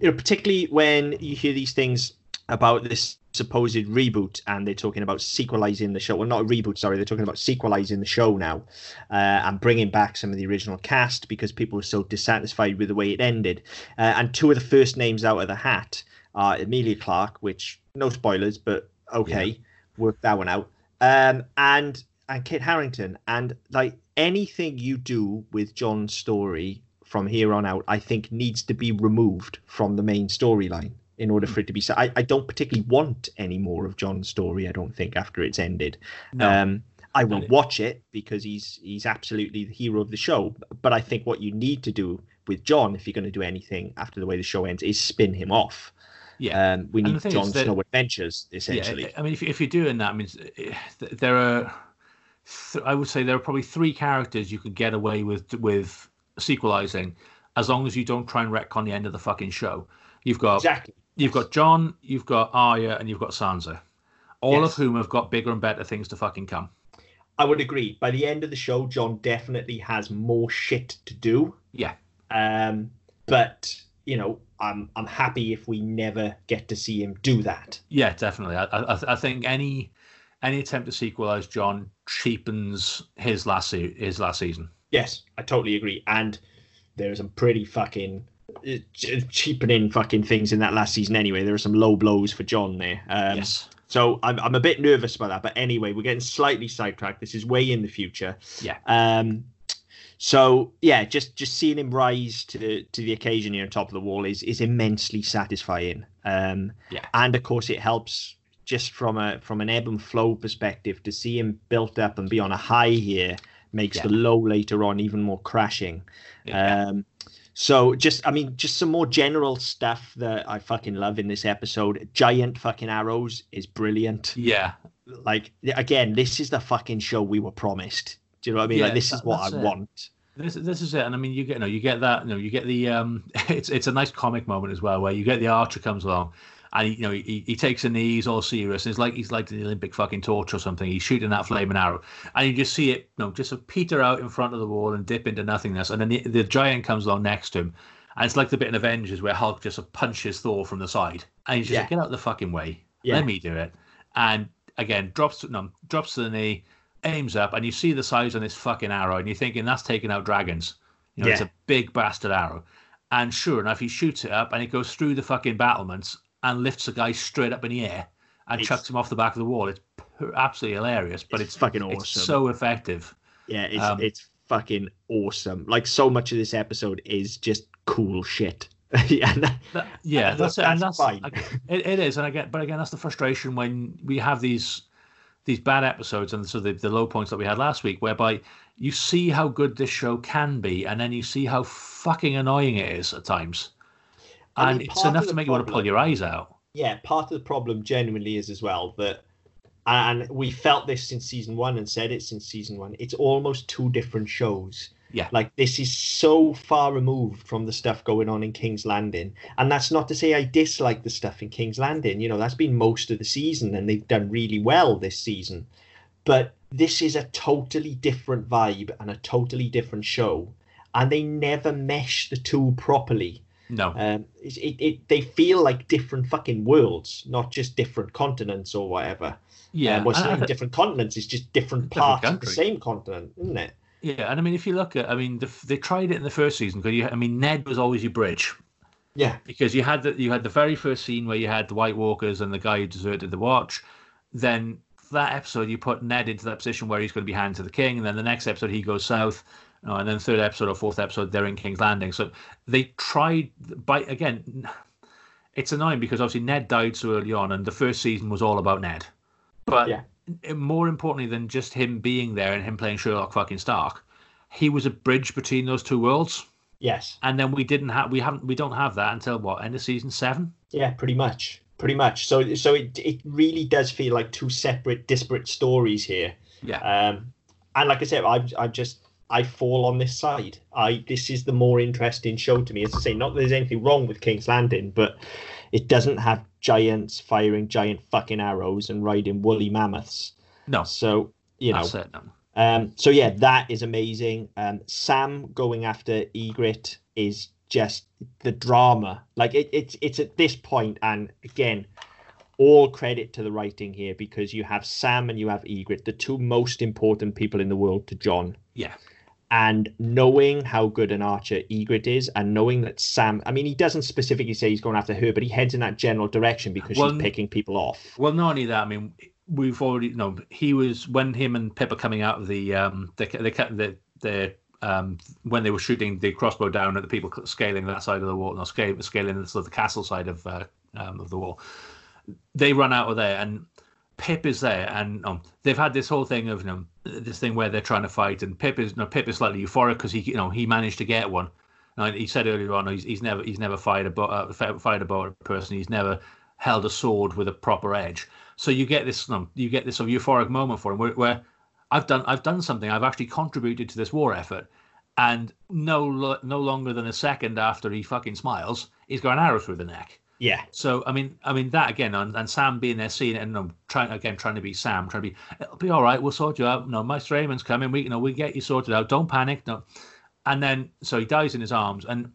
you know, particularly when you hear these things about this supposed reboot and they're talking about sequelizing the show. Well, not a reboot, sorry, they're talking about sequelizing the show now uh, and bringing back some of the original cast because people were so dissatisfied with the way it ended. Uh, and two of the first names out of the hat are Emilia Clarke, which no spoilers, but okay, work that one out. Um, and and Kit Harington, and like anything you do with Jon's story from here on out, I think needs to be removed from the main storyline in order for it to be. So I, I don't particularly want any more of Jon's story. I don't think after it's ended. No. Um, I will watch it because he's he's absolutely the hero of the show. But I think what you need to do with Jon, if you're going to do anything after the way the show ends, is spin him off. yeah. Um, we need is that- Snow adventures essentially. Yeah, I mean, if, if you're doing that, I mean, eh, there are, th- I would say there are probably three characters you could get away with with sequelizing, as long as you don't try and retcon the end of the fucking show. You've got exactly. you've got Jon, you've got Arya, and you've got Sansa, all Yes. of whom have got bigger and better things to fucking come. I would agree. By the end of the show, Jon definitely has more shit to do. Yeah, Um, but you know, I'm I'm happy if we never get to see him do that. yeah, definitely. I I, I think any any attempt to sequelize Jon cheapens his last se- his last season. Yes, I totally agree. And there are some pretty fucking uh, ch- cheapening fucking things in that last season. Anyway, there are some low blows for Jon there. Um, yes. So I'm I'm a bit nervous about that. But anyway, we're getting slightly sidetracked. This is way in the future. Yeah. Um. So yeah, just just seeing him rise to to the occasion here on top of the wall is is immensely satisfying. Um. Yeah. And of course, it helps just from a from an ebb and flow perspective to see him built up and be on a high here makes Yeah. the low later on even more crashing. Yeah. Um, so just, I mean, just some more general stuff that I fucking love in this episode. Giant fucking arrows is brilliant. yeah. Like again, this is the fucking show we were promised. Do you know what I mean? Yeah, like this is what I it. want. This this is it, and I mean, you get you know, you get that, you know, you get the um, [laughs] it's it's a nice comic moment as well, where you get the archer comes along, and he, you know, he, he takes a knee, he's all serious, and it's like he's like the Olympic fucking torch or something. He's shooting that flaming arrow, and you just see it, you know, just peter out in front of the wall and dip into nothingness, and then the, the giant comes along next to him, and it's like the bit in Avengers where Hulk just punches Thor from the side, and he's just Yeah. like, get out of the fucking way, Yeah. let me do it, and again drops to, no, drops to the knee, aims up, and you see the size on this fucking arrow, and you're thinking that's taking out dragons. You know, it's a big bastard arrow. And sure enough, he shoots it up and it goes through the fucking battlements and lifts a guy straight up in the air and It's- chucks him off the back of the wall. It's absolutely hilarious, but It's it's, fucking it's so effective. Yeah, it's Um, it's fucking awesome. Like so much of this episode is just cool shit. [laughs] yeah, that- That- yeah, that's, it. And that's. I- it, it is, and I get, but again, that's the frustration when we have these these bad episodes and so the, the low points that we had last week, whereby you see how good this show can be, and then you see how fucking annoying it is at times, And it's enough to make you want to pull your eyes out. yeah, part of the problem genuinely is as well that, and we felt this since season one and said it since season one. It's almost two different shows. Yeah. Like this is so far removed from the stuff going on in King's Landing, and that's not to say I dislike the stuff in King's Landing. You know, that's been most of the season, and they've done really well this season. But this is a totally different vibe and a totally different show, and they never mesh the two properly. No, Um, it, it, it, they feel like different fucking worlds, not just different continents or whatever. yeah, Um, well, it's and not I different continents; it's just different Different parts of the same continent, isn't it? yeah, and I mean, if you look at, I mean, the, they tried it in the first season because you, I mean, Ned was always your bridge. Yeah, because you had the you had the very first scene where you had the White Walkers and the guy who deserted the Watch. Then that episode you put Ned into that position where he's going to be hand to the king, and then the next episode he goes south, oh, and then third episode or fourth episode they're in King's Landing. So they tried by again. It's annoying because obviously Ned died so early on, and the first season was all about Ned. But Yeah. more importantly than just him being there and him playing Sherlock fucking Stark, he was a bridge between those two worlds. Yes. and then we didn't have we haven't we don't have that until what end of season seven. Yeah, pretty much. Pretty much. So so it it really does feel like two separate, disparate stories here. Yeah, Um, and like I said, I I just I fall on this side. I this is the more interesting show to me. As I say, not that there's anything wrong with King's Landing, but it doesn't have giants firing giant fucking arrows and riding woolly mammoths. no, So you know, that's it. No. um, so yeah, that is amazing. Um, Sam going after Ygritte is just the drama. Like it, it's it's at this point, and again, all credit to the writing here because you have Sam and you have Ygritte, the two most important people in the world to Jon. Yeah, And knowing how good an archer Ygritte is, and knowing that Sam, I mean, he doesn't specifically say he's going after her, but he heads in that general direction because Well, she's picking people off. Well, not only that, I mean, we've already you know he was when him and Pyp are coming out of the um the the the, the um when they were shooting the crossbow down at the people scaling that side of the wall, no scaling scaling the sort of the castle side of uh, um, of the wall. They run out of there and. Pyp is there, and um, they've had this whole thing of you know this thing where they're trying to fight, and Pyp is know, Pyp is slightly euphoric because he you know he managed to get one. Now, he said earlier on he's, he's never he's never fired a uh, fired a bow at a person. He's never held a sword with a proper edge. So you get this know, you get this sort of euphoric moment for him where, where I've done I've done something. I've actually contributed to this war effort, and no no longer than a second after he fucking smiles, he's got an arrow through the neck. Yeah, So I mean, I mean that again, and, and Sam being there, seeing it, and um, trying again, trying to be Sam, trying to be, it'll be all right. We'll sort you out. No, Maester Aemon's coming. We, you know, we get you sorted out. Don't panic. No, and then so he dies in his arms, and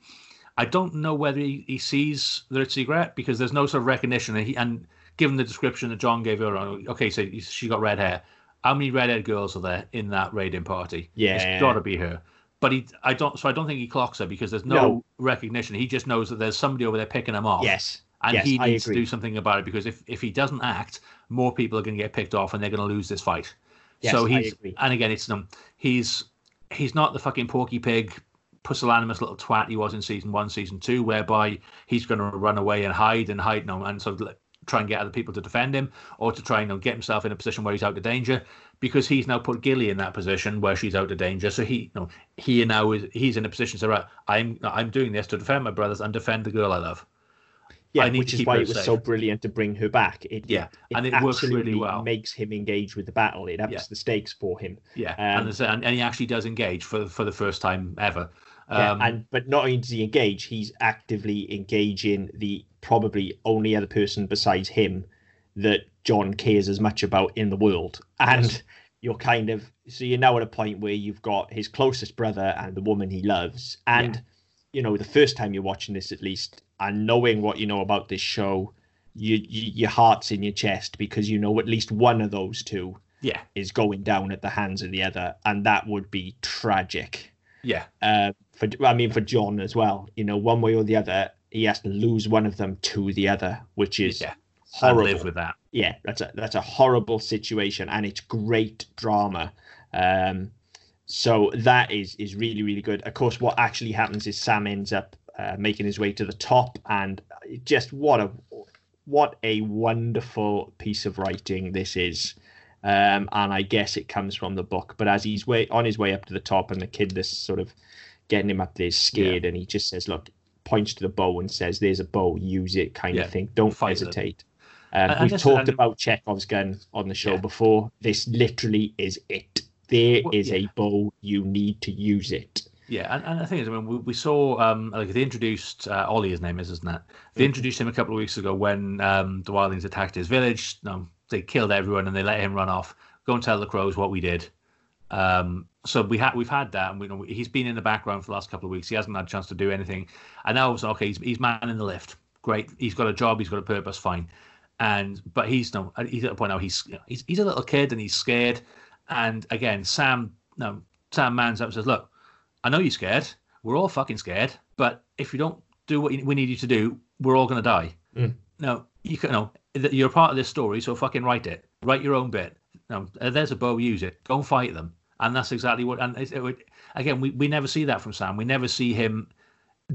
I don't know whether he, he sees the it's Ygritte because there's no sort of recognition. And, he, and given the description that Jon gave on, okay, so she got red hair. How many red-haired girls are there in that raiding party? Yeah. it's got to be her. But he, I don't, so I don't think he clocks her because there's no, No. recognition. He just knows that there's somebody over there picking him off yes. and yes, he needs to do something about it because if, if he doesn't act, more people are going to get picked off and they're going to lose this fight. Yes, so he's and again, it's um, he's he's not the fucking porky pig, pusillanimous little twat he was in season one, season two, whereby he's going to run away and hide and hide, no, and sort of try and get other people to defend him or to try and you know, get himself in a position where he's out of danger because he's now put Gilly in that position where she's out of danger. So he, you know, he now is he's in a position to say, right, I'm I'm doing this to defend my brothers and defend the girl I love. Yeah, which is why it was safe. so brilliant to bring her back. It, Yeah, and it works really well. Makes him engage with the battle. It ups Yeah. the stakes for him. Yeah, Um, and, and he actually does engage for for the first time ever. Yeah, Um, and but not only does he engage, he's actively engaging the probably only other person besides him that Jon cares as much about in the world. And Yes. you're kind of so you're now at a point where you've got his closest brother and the woman he loves. And Yeah. you know, the first time you're watching this at least, and knowing what you know about this show, you, you your heart's in your chest because you know at least one of those two yeah, is going down at the hands of the other, and that would be tragic yeah, uh, for I mean for Jon as well. You know, one way or the other, he has to lose one of them to the other, which is yeah. And horrible. live with that. Yeah, that's a that's a horrible situation, and it's great drama. Um, so that is is really really good. Of course, what actually happens is Sam ends up uh, making his way to the top, and just what a what a wonderful piece of writing this is. Um, and I guess it comes from the book. But as he's way on his way up to the top, and the kid that's sort of getting him up there is scared, and he just says, "Look," points to the bow and says, "There's a bow, use it," kind Yeah, of thing. Don't fight it. hesitate. Um, we've talked about Chekhov's gun on the show Yeah. before. This literally is it. There is Well, a bow. You need to use it. Yeah, and, and the thing is, I mean, we, we saw um, like they introduced uh, Olly, his name is, isn't it? They Mhm. introduced him a couple of weeks ago when um, the Wildlings attacked his village. No, they killed everyone and they let him run off. Go and tell the crows what we did. Um, so we had we've had that, and we know he's been in the background for the last couple of weeks. He hasn't had a chance to do anything, and now it's okay. He's, he's man in the lift. Great. He's got a job. He's got a purpose. Fine. And but he's no. He's at a point now. He's he's he's a little kid and he's scared. And again, Sam no Sam mans up and says, "Look, I know you're scared. We're all fucking scared. But if you don't do what we need you to do, we're all going to die. Mm. No, you can no. You're part of this story, so fucking write it. Write your own bit. No, uh, there's a bow. Use it. Don't fight them. And that's exactly what. And it, it, would- again, we, we never see that from Sam. We never see him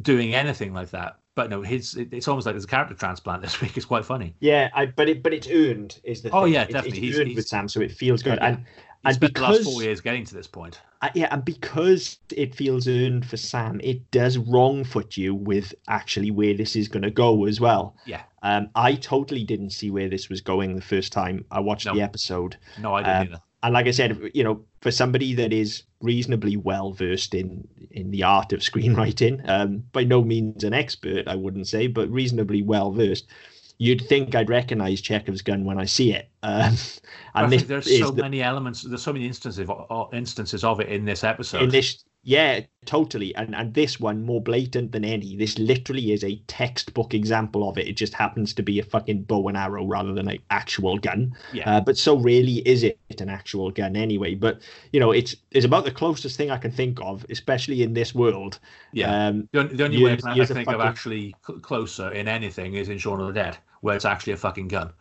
doing anything like that. But no, his it's almost like there's a character transplant this [laughs] week. It's quite funny. Yeah, I, but it but it's earned is the Oh, thing. yeah, It- definitely. It's He's- earned he's- with Sam, so it feels good. Yeah. And and spent the last because four years getting to this point. uh, yeah, and because it feels earned for Sam, it does wrong foot you with actually where this is going to go as well. Yeah. Um, I totally didn't see where this was going the first time I watched No. the episode. No, I didn't Um, either. and like I said, you know, for somebody that is reasonably well versed in in the art of screenwriting, um, by no means an expert, I wouldn't say, but reasonably well versed, you'd think I'd recognize Chekhov's gun when I see it. [laughs] Um, I and think this there's so the- many elements. There's so many instances of, instances of it in this episode. in this yeah totally and and this one more blatant than any this literally is a textbook example of it it just happens to be a fucking bow and arrow rather than an actual gun Yeah. uh, but so really is it an actual gun anyway but you know it's it's about the closest thing i can think of especially in this world yeah. um the, only, the only way I use- can I use a think of actually closer in anything is in Shaun of the Dead, where it's actually a fucking gun.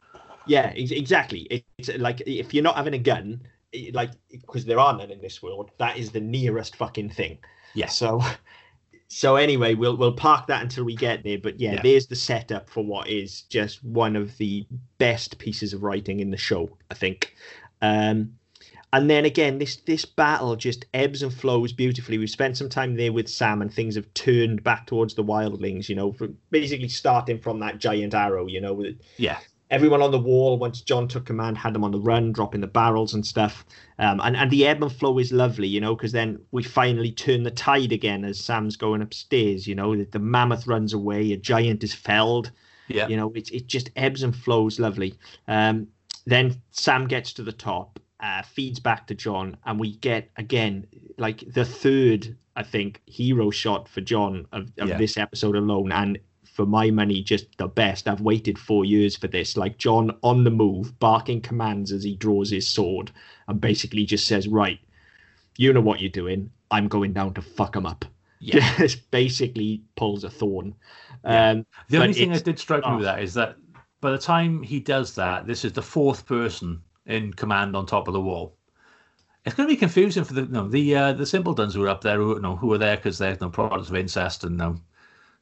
Yeah, ex- exactly. It's like if you're not having a gun, like because there are none in this world, that is the nearest fucking thing. Yeah. So, so anyway, we'll we'll park that until we get there. But yeah, Yeah. there's the setup for what is just one of the best pieces of writing in the show, I think. Um, and then again, this this battle just ebbs and flows beautifully. We've spent some time there with Sam, and things have turned back towards the wildlings. You know, basically starting from that giant arrow. You know, Yeah. Everyone on the wall once Jon took command had them on the run, dropping the barrels and stuff. Um, and and the ebb and flow is lovely, you know, because then we finally turn the tide again as Sam's going upstairs. You know, the, the mammoth runs away, a giant is felled. Yeah. You know, it it just ebbs and flows lovely. Um, then Sam gets to the top, uh, feeds back to Jon, and we get again like the third, I think, hero shot for John of, of Yeah. this episode alone, and for my money, just the best. I've waited four years for this. Like Jon on the move, barking commands as he draws his sword, and basically just says, "Right, you know what you're doing. I'm going down to fuck him up." Yeah. [laughs] Just basically pulls a thorne. Yeah. Um, The only thing that did strike me oh. with that is that by the time he does that, this is the fourth person in command on top of the wall. It's going to be confusing for the no the uh, the simpletons who are up there who you know who are there because they're you know, products of incest and you know,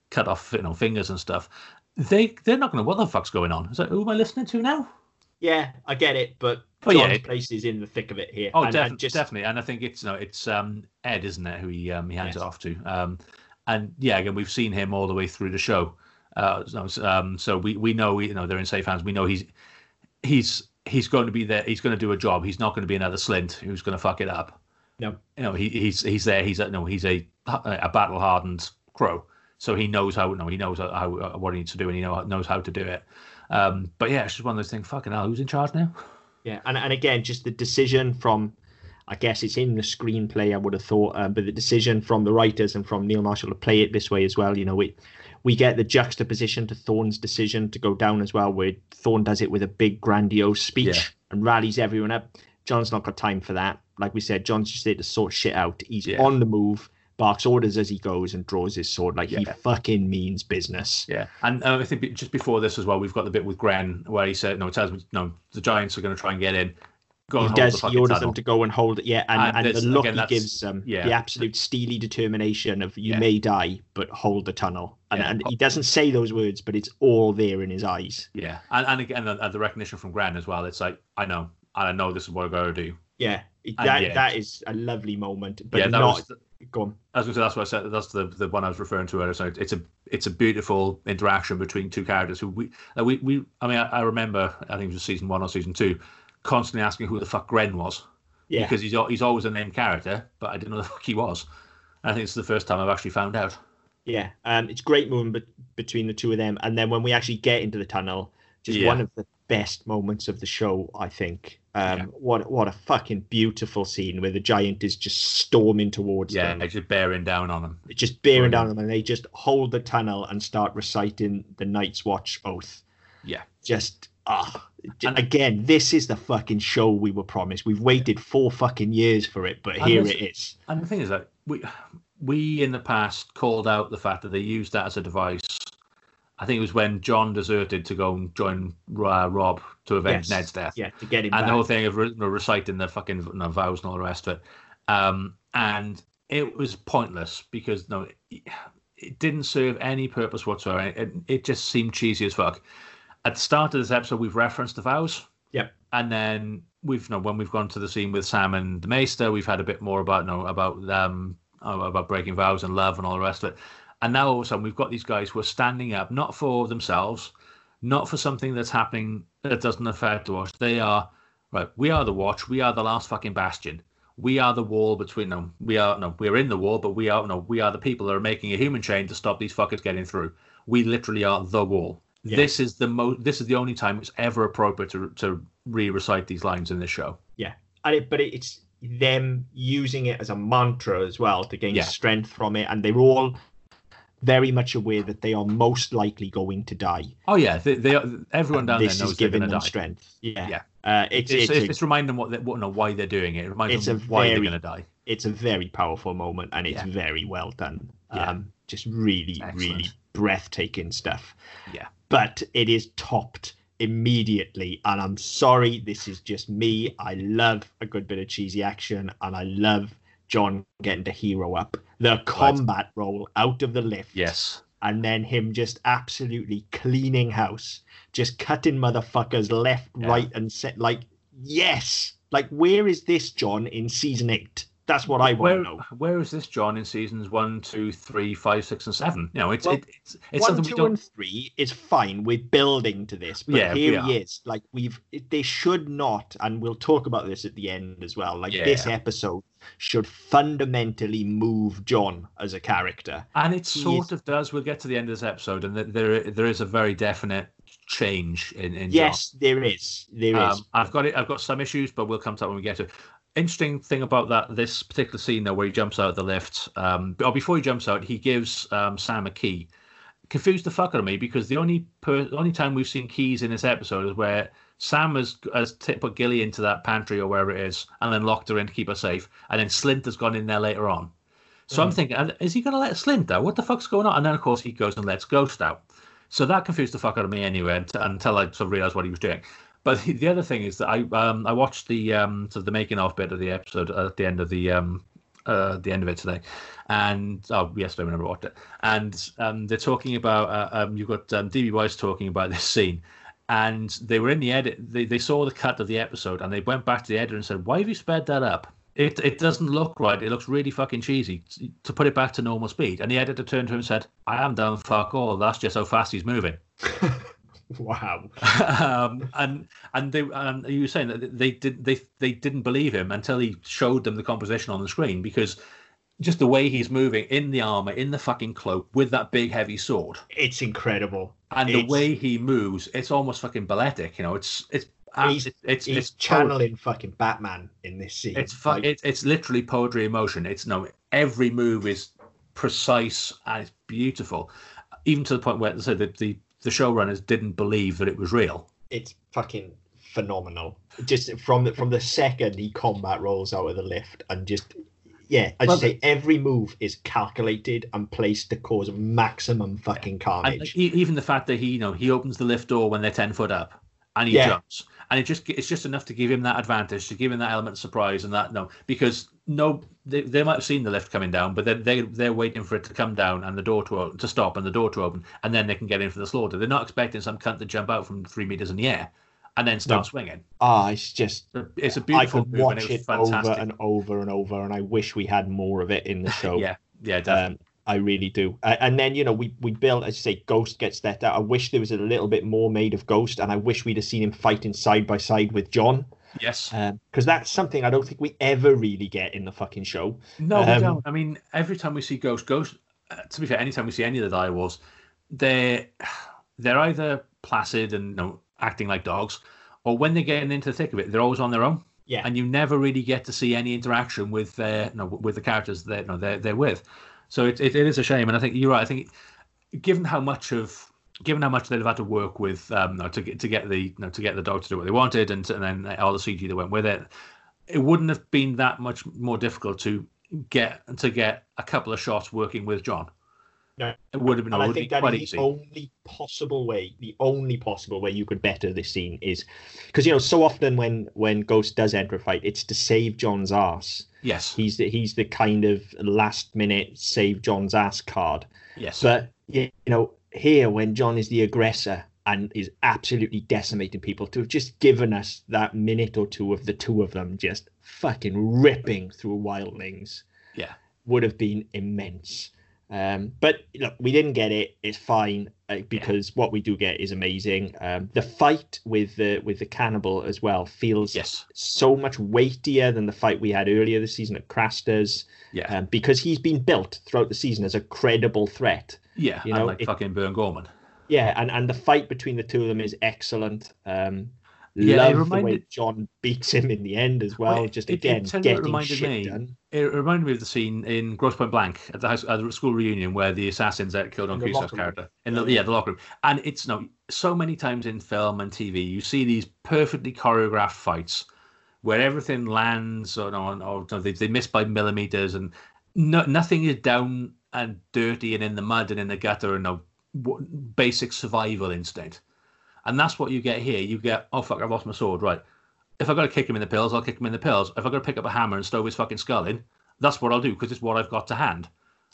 cut off you know fingers and stuff. They they're not going to what the fuck's going on. Is that who am I listening to now? Yeah, I get it, but John's yeah. place is in the thick of it here. Oh, and, and just definitely. And I think it's no, it's um, Edd, isn't it, who he um, he hands Yes. it off to. Um, and yeah, again, we've seen him all the way through the show. Uh, so, um, so we we know you know they're in safe hands. We know he's he's he's going to be there. He's going to do a job. He's not going to be another Slynt who's going to fuck it up. No. you know he, he's he's there. He's a, no, he's a a battle hardened crow. So he knows how no, he knows how, how uh, what he needs to do, and he know, knows how to do it. Um, but yeah, it's just one of those things. Fucking hell, who's in charge now? Yeah, and and again, just the decision from, I guess it's in the screenplay. I would have thought, um, but the decision from the writers and from Neil Marshall to play it this way as well. You know, we we get the juxtaposition to Thorne's decision to go down as well, where Thorne does it with a big grandiose speech Yeah. and rallies everyone up. Jon's not got time for that. Like we said, Jon's just there to sort shit out. He's Yeah. on the move, barks orders as he goes, and draws his sword like he fucking means business. Yeah, and uh, I think just before this as well, we've got the bit with Grenn where he said, "No, it tells me, no, the Giants are going to try and get in." Go he does. He orders tunnel." them to go and hold it. Yeah, and, And and, the look again, he gives them, yeah. the absolute steely determination of "you Yeah. may die, but hold the tunnel." And, Yeah. and he doesn't say those words, but it's all there in his eyes. Yeah, and, and again, the, and the recognition from Grenn as well. It's like I know, and I know this is what I got to do. Yeah, that yeah. that is a lovely moment, but yeah, not. was. Go on. I was going to say that's what I said. That's the the one I was referring to earlier. So it's a it's a beautiful interaction between two characters who we we we. I mean, I, I remember I think it was season one or season two, constantly asking who the fuck Grenn was. Yeah, because he's he's always a named character, but I didn't know the fuck he was. I think it's the first time I've actually found out. yeah. Um, it's great moment be- between the two of them, and then when we actually get into the tunnel, just Yeah. one of the best moments of the show, I think. Um, Yeah. what what a fucking beautiful scene where the giant is just storming towards them Yeah, them. just bearing down on him. just bearing Brilliant. down on them, and they just hold the tunnel and start reciting the Night's Watch oath. Yeah. Just ah, And- again, this is the fucking show we were promised. We've waited four fucking years for it, but here it is. And the thing is that we we in the past called out the fact that they used that as a device. I think it was when John deserted to go and join uh, Robb to avenge Yes. Ned's death. Yeah, to get him and back. the whole thing of re- reciting the fucking you know, vows and all the rest of it. Um, and it was pointless because no, it, didn't serve any purpose whatsoever. It, it just seemed cheesy as fuck. At the start of this episode, we've referenced the vows. Yep. And then we've you know, when we've gone to the scene with Sam and the Maester, we've had a bit more about you know, about um about breaking vows and love and all the rest of it. And now all of a sudden we've got these guys who are standing up not for themselves, not for something that's happening that doesn't affect us. They are right. We are the watch. We are the last fucking bastion. We are the wall between them. We are no, we're in the wall, but we are no, we are the people that are making a human chain to stop these fuckers getting through. We literally are the wall. Yeah. This is the most. This is the only time it's ever appropriate to to re-recite these lines in this show. Yeah, and it, but it's them using it as a mantra as well to gain Yeah. strength from it, and they're all very much aware that they are most likely going to die. Oh yeah, they, they are, everyone down this there knows is giving them die. strength. Yeah, Yeah. Uh, it's It's, it's, it's, a, reminding them what, they, what no, why they're doing it. It reminds It's them a why they're very- going to die. it's a very powerful moment, and it's Yeah. very well done. Yeah. Um, just really, Excellent. really breathtaking stuff. Yeah. but it is topped immediately. And I'm sorry, this is just me. I love a good bit of cheesy action, and I love Jon getting to hero up. The combat roll out of the lift, Yes. and then him just absolutely cleaning house, just cutting motherfuckers left, Yeah. right, and set. Like, yes, like where is this Jon in season eight? That's what I want Where, to know. where is this Jon in seasons one, two, three, five, six, and seven? You know, it's Well, it, it's it's One, something we two, don't. and three is fine. We're building to this, but Yeah, here he is. Like we've, they should not, and we'll talk about this at the end as well. Like this episode should fundamentally move Jon as a character. And it he sort is- of does. We'll get to the end of this episode, and there there is a very definite change in in Jon. Yes, there is. There is. Um, I've got it. I've got some issues, but we'll come to that when we get to. it. Interesting thing about that this particular scene though, where he jumps out of the lift. Um, or before he jumps out, he gives um, Sam a key. Confused the fuck out of me because the only per- the only time we've seen keys in this episode is where Sam has has put Gilly into that pantry or wherever it is, and then locked her in to keep her safe, and then Slynt has gone in there later on. So I'm thinking, is he going to let Slynt out? What the fuck's going on? And then of course he goes and lets Ghost out. So that confused the fuck out of me anyway unt- until I sort of realized what he was doing. But the, [laughs] the other thing is that I um I watched the um sort of the making of bit of the episode at the end of the um uh the end of it today, and oh yesterday whenever I watched it, and um they're talking about uh, um you've got um, DB Weiss talking about this scene. And they were in the edit. They, they saw the cut of the episode, and they went back to the editor and said, "Why have you sped that up? It it doesn't look right. It looks really fucking cheesy to put it back to normal speed." And the editor turned to him and said, "I am done fuck all. That's just how fast he's moving." [laughs] wow. um, and and they and you were saying that they did they they didn't believe him until he showed them the composition on the screen because just the way he's moving in the armor in the fucking cloak with that big heavy sword It's incredible. And the way he moves it's almost fucking balletic you know it's it's He's- it's it's, He's it's channeling fucking Batman in this scene. it's fu- Like, it's it's literally poetry in motion it's no every move is precise and it's beautiful even to the point where so the the, the showrunners didn't believe that it was real it's fucking phenomenal. Just from the from the second he combat rolls out of the lift and just yeah, I well, say, every move is calculated and placed to cause maximum fucking And carnage. e- even the fact that he, you know, he opens the lift door when they're ten foot up, and he Yeah. jumps, and it just it's just enough to give him that advantage, to give him that element of surprise, and that no, because no, they, they might have seen the lift coming down, but they're they, they're waiting for it to come down and the door to to stop and the door to open, and then they can get in for the slaughter. They're not expecting some cunt to jump out from three meters in the air and then start No. swinging. Ah, it's just It's a beautiful could move, and watch it it, over and over and over, and I wish we had more of it in the [laughs] show. yeah, yeah, definitely. Um, I really do. Uh, and then you know we we built, as you say, Ghost gets that. I wish there was a little bit more made of Ghost, and I wish we'd have seen him fighting side by side with Jon, yes. because that's something I don't think we ever really get in the fucking show. No, we Um, don't. I mean, every time we see Ghost, Ghost. Uh, to be fair, anytime we see any of the direwolves, they're they're either placid and you know, acting like dogs, or when they're getting into the thick of it, they're always on their own, Yeah, and you never really get to see any interaction with their no, with the characters that no, they're they're with. So it, it, it is a shame, and I think you're right. I think given how much of given how much they've had to work with um, no, to get to get the you know, to get the dog to do what they wanted, and, and then all the CG that went with it, it wouldn't have been that much more difficult to get to get a couple of shots working with Jon. No. It would have been, and I think that easy. the only possible way. The only possible way you could better this scene is because you know so often when when Ghost does enter a fight, it's to save Jon's ass. Yes, He's the he's the kind of last minute save Jon's ass card. yes, But you know, here when Jon is the aggressor and is absolutely decimating people to have just given us that minute or two of the two of them just fucking ripping through wildlings Yeah. would have been immense um, but look we didn't get it it's fine uh, because what we do get is amazing um, the fight with the with the cannibal as well feels Yes. so much weightier than the fight we had earlier this season at Craster's Yeah. um, because he's been built throughout the season as a credible threat yeah. you know, like it- fucking Burn Gorman. yeah, and, and the fight between the two of them is excellent. Um, Yeah, love the way Jon beats him in the end as well. Well, just it- it again it getting reminded shit me. done. It reminded me of the scene in Grosse Pointe Blank at the, house, at the school reunion where the assassins that killed on In the Crusoe's locker room. character in the yeah the locker room, and it's no so many times in film and TV you see these perfectly choreographed fights where everything lands or, or, or they, they miss by millimeters and no, nothing is down and dirty and in the mud and in the gutter and no basic survival instinct, and that's what you get here. You get oh fuck I've lost my sword right. If I've got to kick him in the pills, I'll kick him in the pills. If I've got to pick up a hammer and stove his fucking skull in, that's what I'll do because it's what I've got to hand.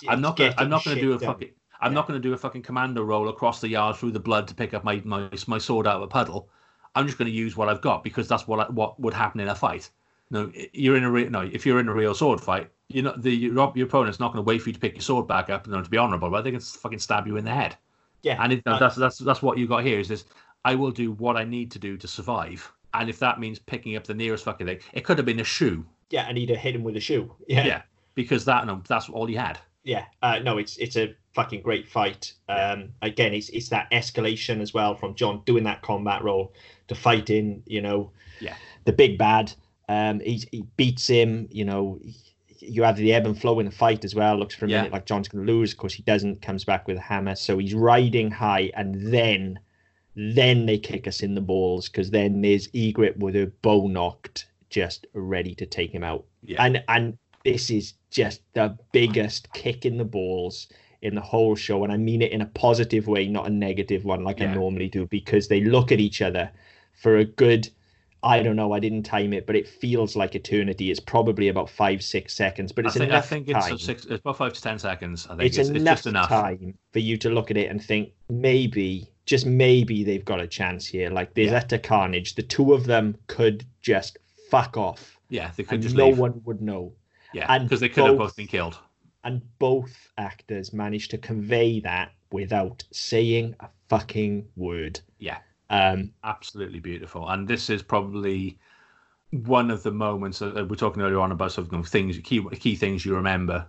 I'm not gonna. I'm not gonna do a done. fucking. I'm Yeah. not gonna do a fucking commando roll across the yard through the blood to pick up my my, my sword out of a puddle. I'm just gonna use what I've got because that's what I, what would happen in a fight. No, you're in a re- no. If you're in a real sword fight, you're not the your, your opponent's not gonna wait for you to pick your sword back up and to be honourable, but they can fucking stab you in the head. Yeah, And it, that's that's that's what you got here. Is this? I will do what I need to do to survive, and if that means picking up the nearest fucking thing, it could have been a shoe. yeah, and he'd have hit him with a shoe. Yeah, Yeah, because that no, that's all he had. yeah. Uh, no, it's it's a fucking great fight. Um, again, it's it's that escalation as well from Jon doing that combat role to fighting. You know, Yeah. the big bad. Um, he he beats him. You know. You have the ebb and flow in the fight as well. Looks for a Yeah. minute like Jon's going to lose. Of course, he doesn't. Comes back with a hammer. So he's riding high, and then, then they kick us in the balls because then there's Ygritte with her bow knocked, just ready to take him out Yeah, and and this is just the biggest kick in the balls in the whole show and i mean it in a positive way not a negative one like Yeah. i normally do because they look at each other for a good i don't know i didn't time it but it feels like eternity it's probably about five six seconds but I it's think, I think it's time six. It's about five to ten seconds. I think it's, it's, it's, enough just enough. time for you to look at it and think maybe just maybe they've got a chance here like there's Yeah. utter carnage the two of them could just fuck off Yeah, they could and just no leave. one would know yeah, because they could have both- both been killed. and both actors managed to convey that without saying a fucking word. Yeah. Um, Absolutely beautiful. And this is probably one of the moments that that we're talking earlier on about sort of things, key key things you remember.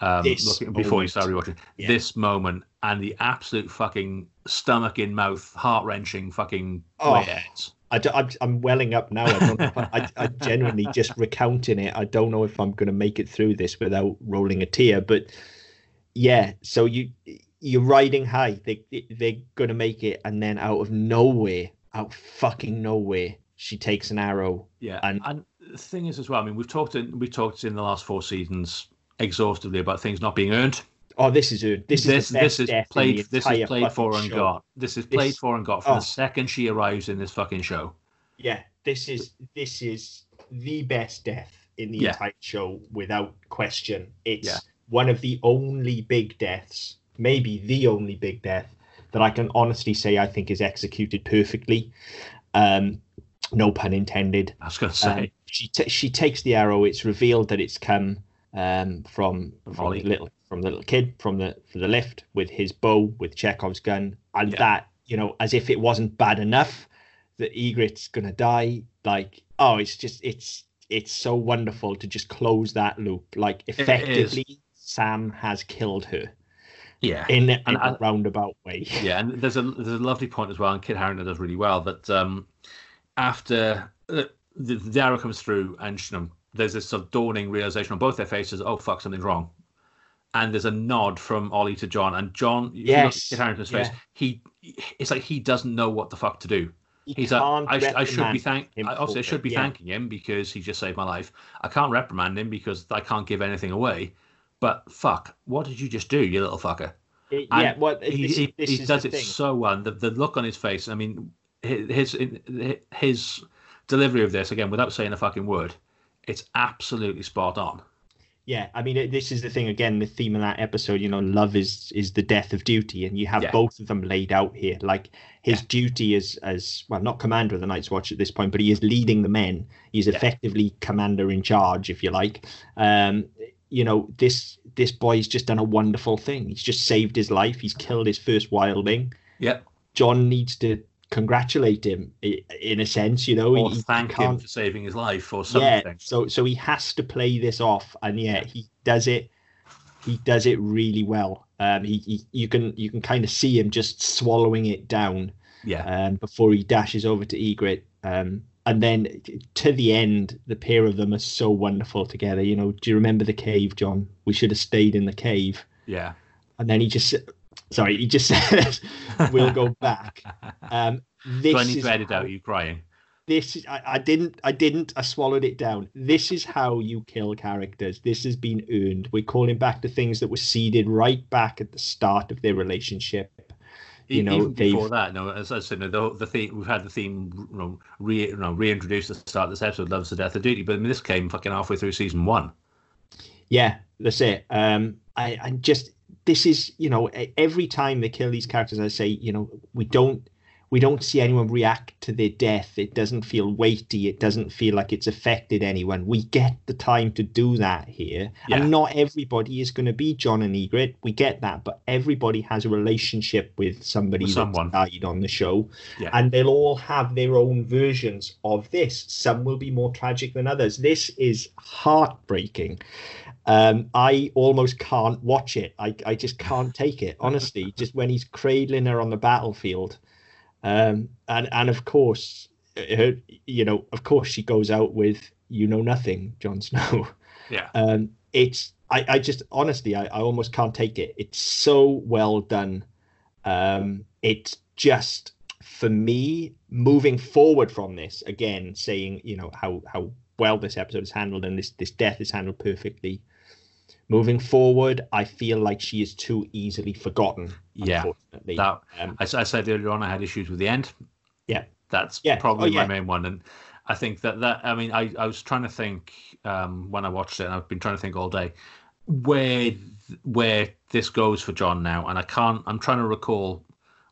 Um, before you start rewatching Yeah. this moment and the absolute fucking stomach in mouth, heart wrenching fucking Oh. way it ends. I, am I'm welling up now. I, I, I, genuinely just recounting it. I don't know if I'm going to make it through this without rolling a tear. But yeah, so you you're riding high. They they're going to make it, and then out of nowhere, out fucking nowhere, she takes an arrow. Yeah, And- and, the thing is as well. I mean, we've talked in we've talked in the last four seasons exhaustively about things not being earned. Oh, this is her. This is this best this is played this is played for and show. got. This is played This- for and got from oh. the second she arrives in this fucking show. yeah this is this is the best death in the Yeah. entire show without question it's Yeah. one of the only big deaths maybe the only big death that i can honestly say i think is executed perfectly um no pun intended I was going to um, say, she ta she takes the arrow it's revealed that it's come um from from the little from the little kid from the from the lift with his bow with chekhov's gun and Yeah. that you know as if it wasn't bad enough that ygritte's gonna die. Like oh it's just it's it's so wonderful to just close that loop. Like effectively sam has killed her. Yeah, in, a- in And a roundabout way. Yeah, and there's a there's a lovely point as well, and Kit Harington does really well that um, after uh, the, the arrow comes through, and you know, there's this sort of dawning realization on both their faces. Oh fuck, something's wrong. And there's a nod from Olly to Jon, and Jon, if you look at Yes, face, yeah. he it's like he doesn't know what the fuck to do. You He's like, I, sh- I should be thank. I, obviously, should be yeah. thanking him because he just saved my life. I can't reprimand him because I can't give anything away. But fuck, what did you just do, you little fucker? It- yeah well he, this, he, this he does it thing. so well. and The, the look on his face. I mean, his his delivery of this again, without saying a fucking word, it's absolutely spot on. Yeah, I mean, this is the thing again. The theme of that episode, you know, love is is the death of duty, and you have Yeah. both of them laid out here. Like his Yeah. duty is as well, not commander of the Night's Watch at this point, but he is leading the men. He's Yeah. effectively commander in charge, if you like. Um, you know, this this boy's just done a wonderful thing. He's just saved his life. He's killed his first wildling. Yeah, Jon needs to congratulate him in a sense. You know, Or he, he thank him for saving his life or something. yeah so so he has to play this off and yeah he does it he does it really well um he, he you can you can kind of see him just swallowing it down Yeah. um before he dashes over to ygritte um and then to the end the pair of them are so wonderful together you know do you remember the cave jon we should have stayed in the cave Yeah. and then he just sorry he just [laughs] says we'll go back um this Do I need is to edit how- out you crying? this is I, I didn't I didn't I swallowed it down. This is how you kill characters. This has been earned. We're calling back to things that were seeded right back at the start of their relationship. You know, even before they've- that, no, as I said, no, the, the theme we've had the theme, you know, re, you know, reintroduced at the start of this episode, "Love's the Death of Duty," but I mean, this came fucking halfway through season one. Yeah, that's it. Um, I, I just this is you know every time they kill these characters, I say you know we don't we don't see anyone react to their death. It doesn't feel weighty. It doesn't feel like it's affected anyone. We get the time to do that here, Yeah. and not everybody is going to be Jon and Ygritte. We get that, but everybody has a relationship with somebody With someone. died on the show, Yeah. and they'll all have their own versions of this. Some will be more tragic than others. This is heartbreaking. Um, I almost can't watch it. I, I just can't take it. Honestly, [laughs] just when he's cradling her on the battlefield, um, and and of course, her, you know, of course, she goes out with you know nothing, Jon Snow. [laughs] Yeah. Um, it's I, I just honestly I, I almost can't take it. It's so well done. Um, it's just for me moving forward from this again, saying you know how how well this episode is handled and this this death is handled perfectly. Moving forward, I feel like she is too easily forgotten. Yeah, unfortunately. That Um, I said earlier on, I had issues with the end. Yeah. That's Yeah. probably Oh, yeah. my main one, and I think that that I mean, I I was trying to think um, when I watched it, and I've been trying to think all day where where this goes for Jon now, and I can't. I'm trying to recall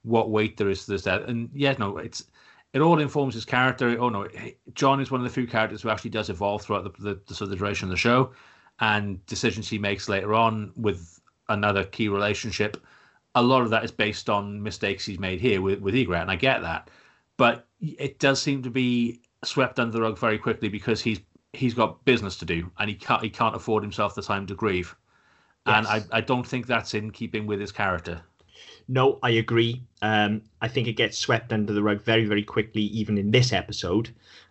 what weight there is to this death, and yeah, no, it's it all informs his character. Oh no, Jon is one of the few characters who actually does evolve throughout the the, the, sort of the duration of the show, and decisions he makes later on with another key relationship. A lot of that is based on mistakes he's made here with with Ygritte, and I get that, but it does seem to be swept under the rug very quickly because he's he's got business to do and he can't he can't afford himself the time to grieve, and I I don't think that's in keeping with his character. No, I agree. Um, I think it gets swept under the rug very, very quickly, even in this episode.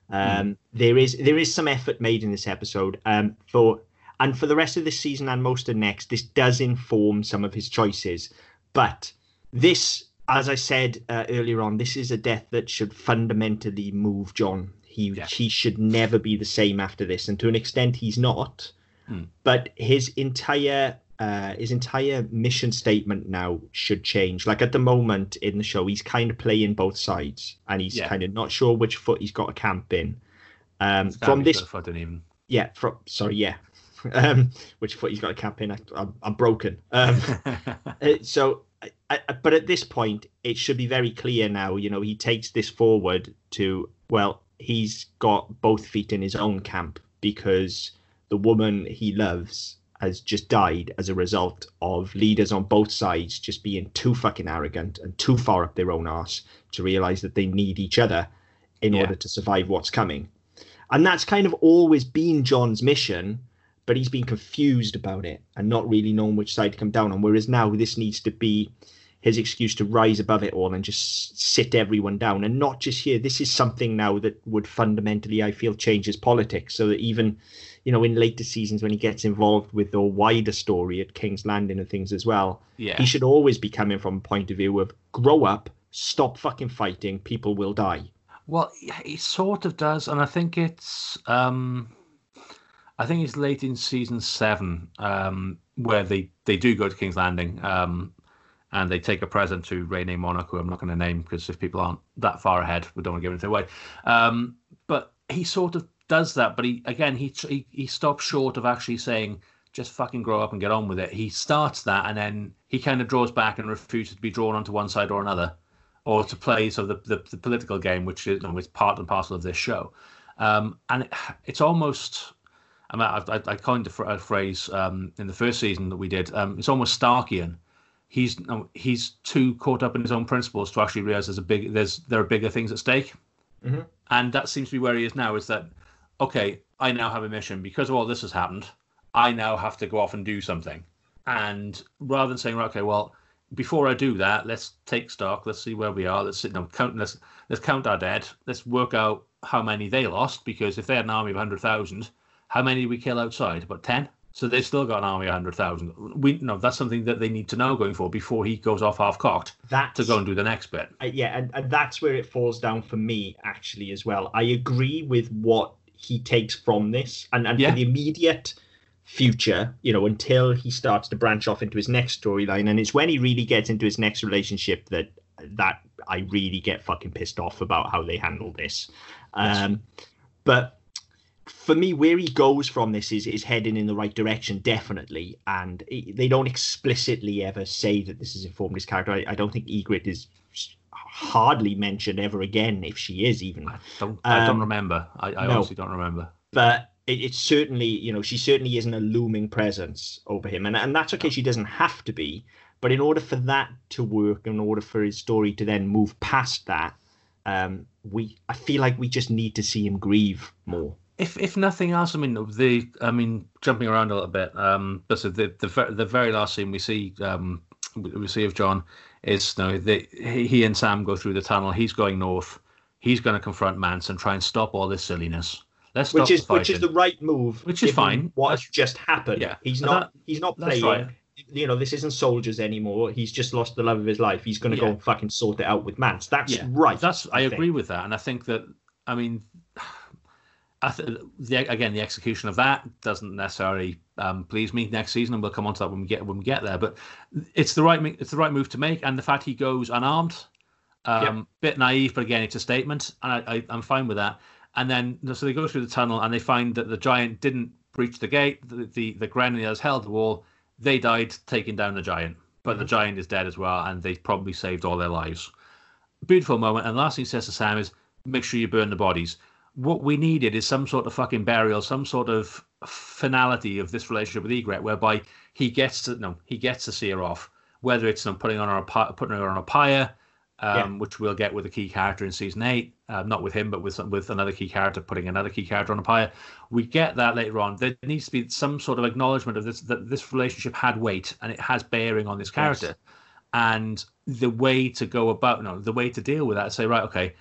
Um, There is there is some effort made in this episode um, for and for the rest of this season and most of next. This does inform some of his choices, but this, as I said uh, earlier on, this is a death that should fundamentally move Jon. He Yeah. he should never be the same after this, and to an extent, he's not. Hmm. But his entire uh, his entire mission statement now should change. Like at the moment in the show, he's kind of playing both sides, and he's Yeah. kind of not sure which foot he's got to camp in. Um, from this, don't even. yeah, from sorry, yeah, [laughs] um, which foot he's got a camp in. I, I'm, I'm broken. Um, [laughs] so, I, I, but at this point, it should be very clear now. You know, he takes this forward to well, he's got both feet in his own camp because the woman he loves has just died as a result of leaders on both sides just being too fucking arrogant and too far up their own arse to realize that they need each other in Yeah. order to survive what's coming. And that's kind of always been Jon's mission, but he's been confused about it and not really knowing which side to come down on. Whereas now this needs to be his excuse to rise above it all and just sit everyone down. And not just here. This is something now that would fundamentally, I feel, change his politics. So that even, you know, in later seasons when he gets involved with the wider story at King's Landing and things as well, yeah. he should always be coming from a point of view of grow up, stop fucking fighting, people will die. Well, he sort of does, and I think it's um, I think it's late in season seven um, where they they do go to King's Landing um, and they take a present to Rene who I'm not going to name because if people aren't that far ahead, we don't want to give anything away. Um, but he sort of does that, but he again he he he stops short of actually saying just fucking grow up and get on with it. He starts that and then he kind of draws back and refuses to be drawn onto one side or another, or to play sort of the, the, the political game, which is, you know, is part and parcel of this show. Um, and it, it's almost, I mean, I, I, I coined a phrase um, in the first season that we did. Um, it's almost Starkian. He's he's too caught up in his own principles to actually realize there's a big there's there are bigger things at stake, mm-hmm. and that seems to be where he is now. Is that okay? I now have a mission because of all this has happened. I now have to go off and do something, and rather than saying, okay, well, before I do that, let's take stock. Let's see where we are. Let's sit down, count. Let's let's count our dead. Let's work out how many they lost because if they had an army of hundred thousand, how many did we kill outside? About ten. So they've still got an army of hundred thousand. We no, that's something that they need to know going forward before he goes off half cocked to go and do the next bit. Uh, yeah, and, and that's where it falls down for me actually as well. I agree with what he takes from this, and and Yeah. for the immediate future, you know, until he starts to branch off into his next storyline, and it's when he really gets into his next relationship that that I really get fucking pissed off about how they handle this. Um, but for me, where he goes from this is is heading in the right direction, definitely. And it, they don't explicitly ever say that this has informed his character. I, I don't think Ygritte is hardly mentioned ever again, if she is even. I don't, I don't Um, remember. I, I no. honestly don't remember. But it, it's certainly, you know, she certainly isn't a looming presence over him, and and that's okay. She doesn't have to be, but in order for that to work, in order for his story to then move past that, um, we I feel like we just need to see him grieve more. If if nothing else, I mean the I mean jumping around a little bit. Um, but so the the the very last scene we see um we see of Jon is you know, the, he and Sam go through the tunnel. He's going north. He's going to confront Manson, try and stop all this silliness. Let's stop which is which is the right move. Which is fine. What has just happened? yeah. he's And not that- he's not playing. right. You know, this isn't soldiers anymore. He's just lost the love of his life. He's going to go and fucking sort it out with Mance. That's Yeah, right. That's I, think. agree with that, and I think that I mean, I th- the again the execution of that doesn't necessarily um, please me next season, and we'll come on to that when we get when we get there. But it's the right it's the right move to make, and the fact he goes unarmed, um, bit naive, but again it's a statement, and I, I, I'm fine with that. And then so they go through the tunnel, and they find that the giant didn't breach the gate. The the, the Grenadiers held the wall. They died taking down the giant, but the giant is dead as well, and they probably saved all their lives beautiful moment. And last thing he says to Sam is, "Make sure you burn the bodies." What we needed is some sort of fucking burial, some sort of finality of this relationship with Ygritte, whereby he gets to no, he gets to see her off. Whether it's you know, putting on her putting her on a pyre, um, which we'll get with a key character in season eight, uh, not with him, but with with another key character putting another key character on a pyre. We get that later on. There needs to be some sort of acknowledgement of this that this relationship had weight and it has bearing on this character and the way to go about no the way to deal with that is say right okay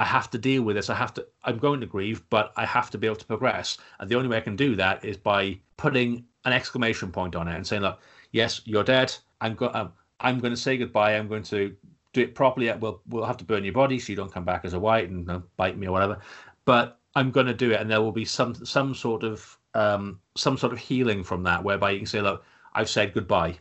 i have to deal with this. I have to i'm going to grieve but i have to be able to progress. And the only way i can do that is by putting an exclamation point on it and saying look yes you're dead. I'm going um, i'm going to say goodbye. I'm going to do it properly. We'll we'll have to burn your body so you don't come back as a white and you know, bite me or whatever. But i'm going to do it. And there will be some some sort of um some sort of healing from that whereby you can say look i've said goodbye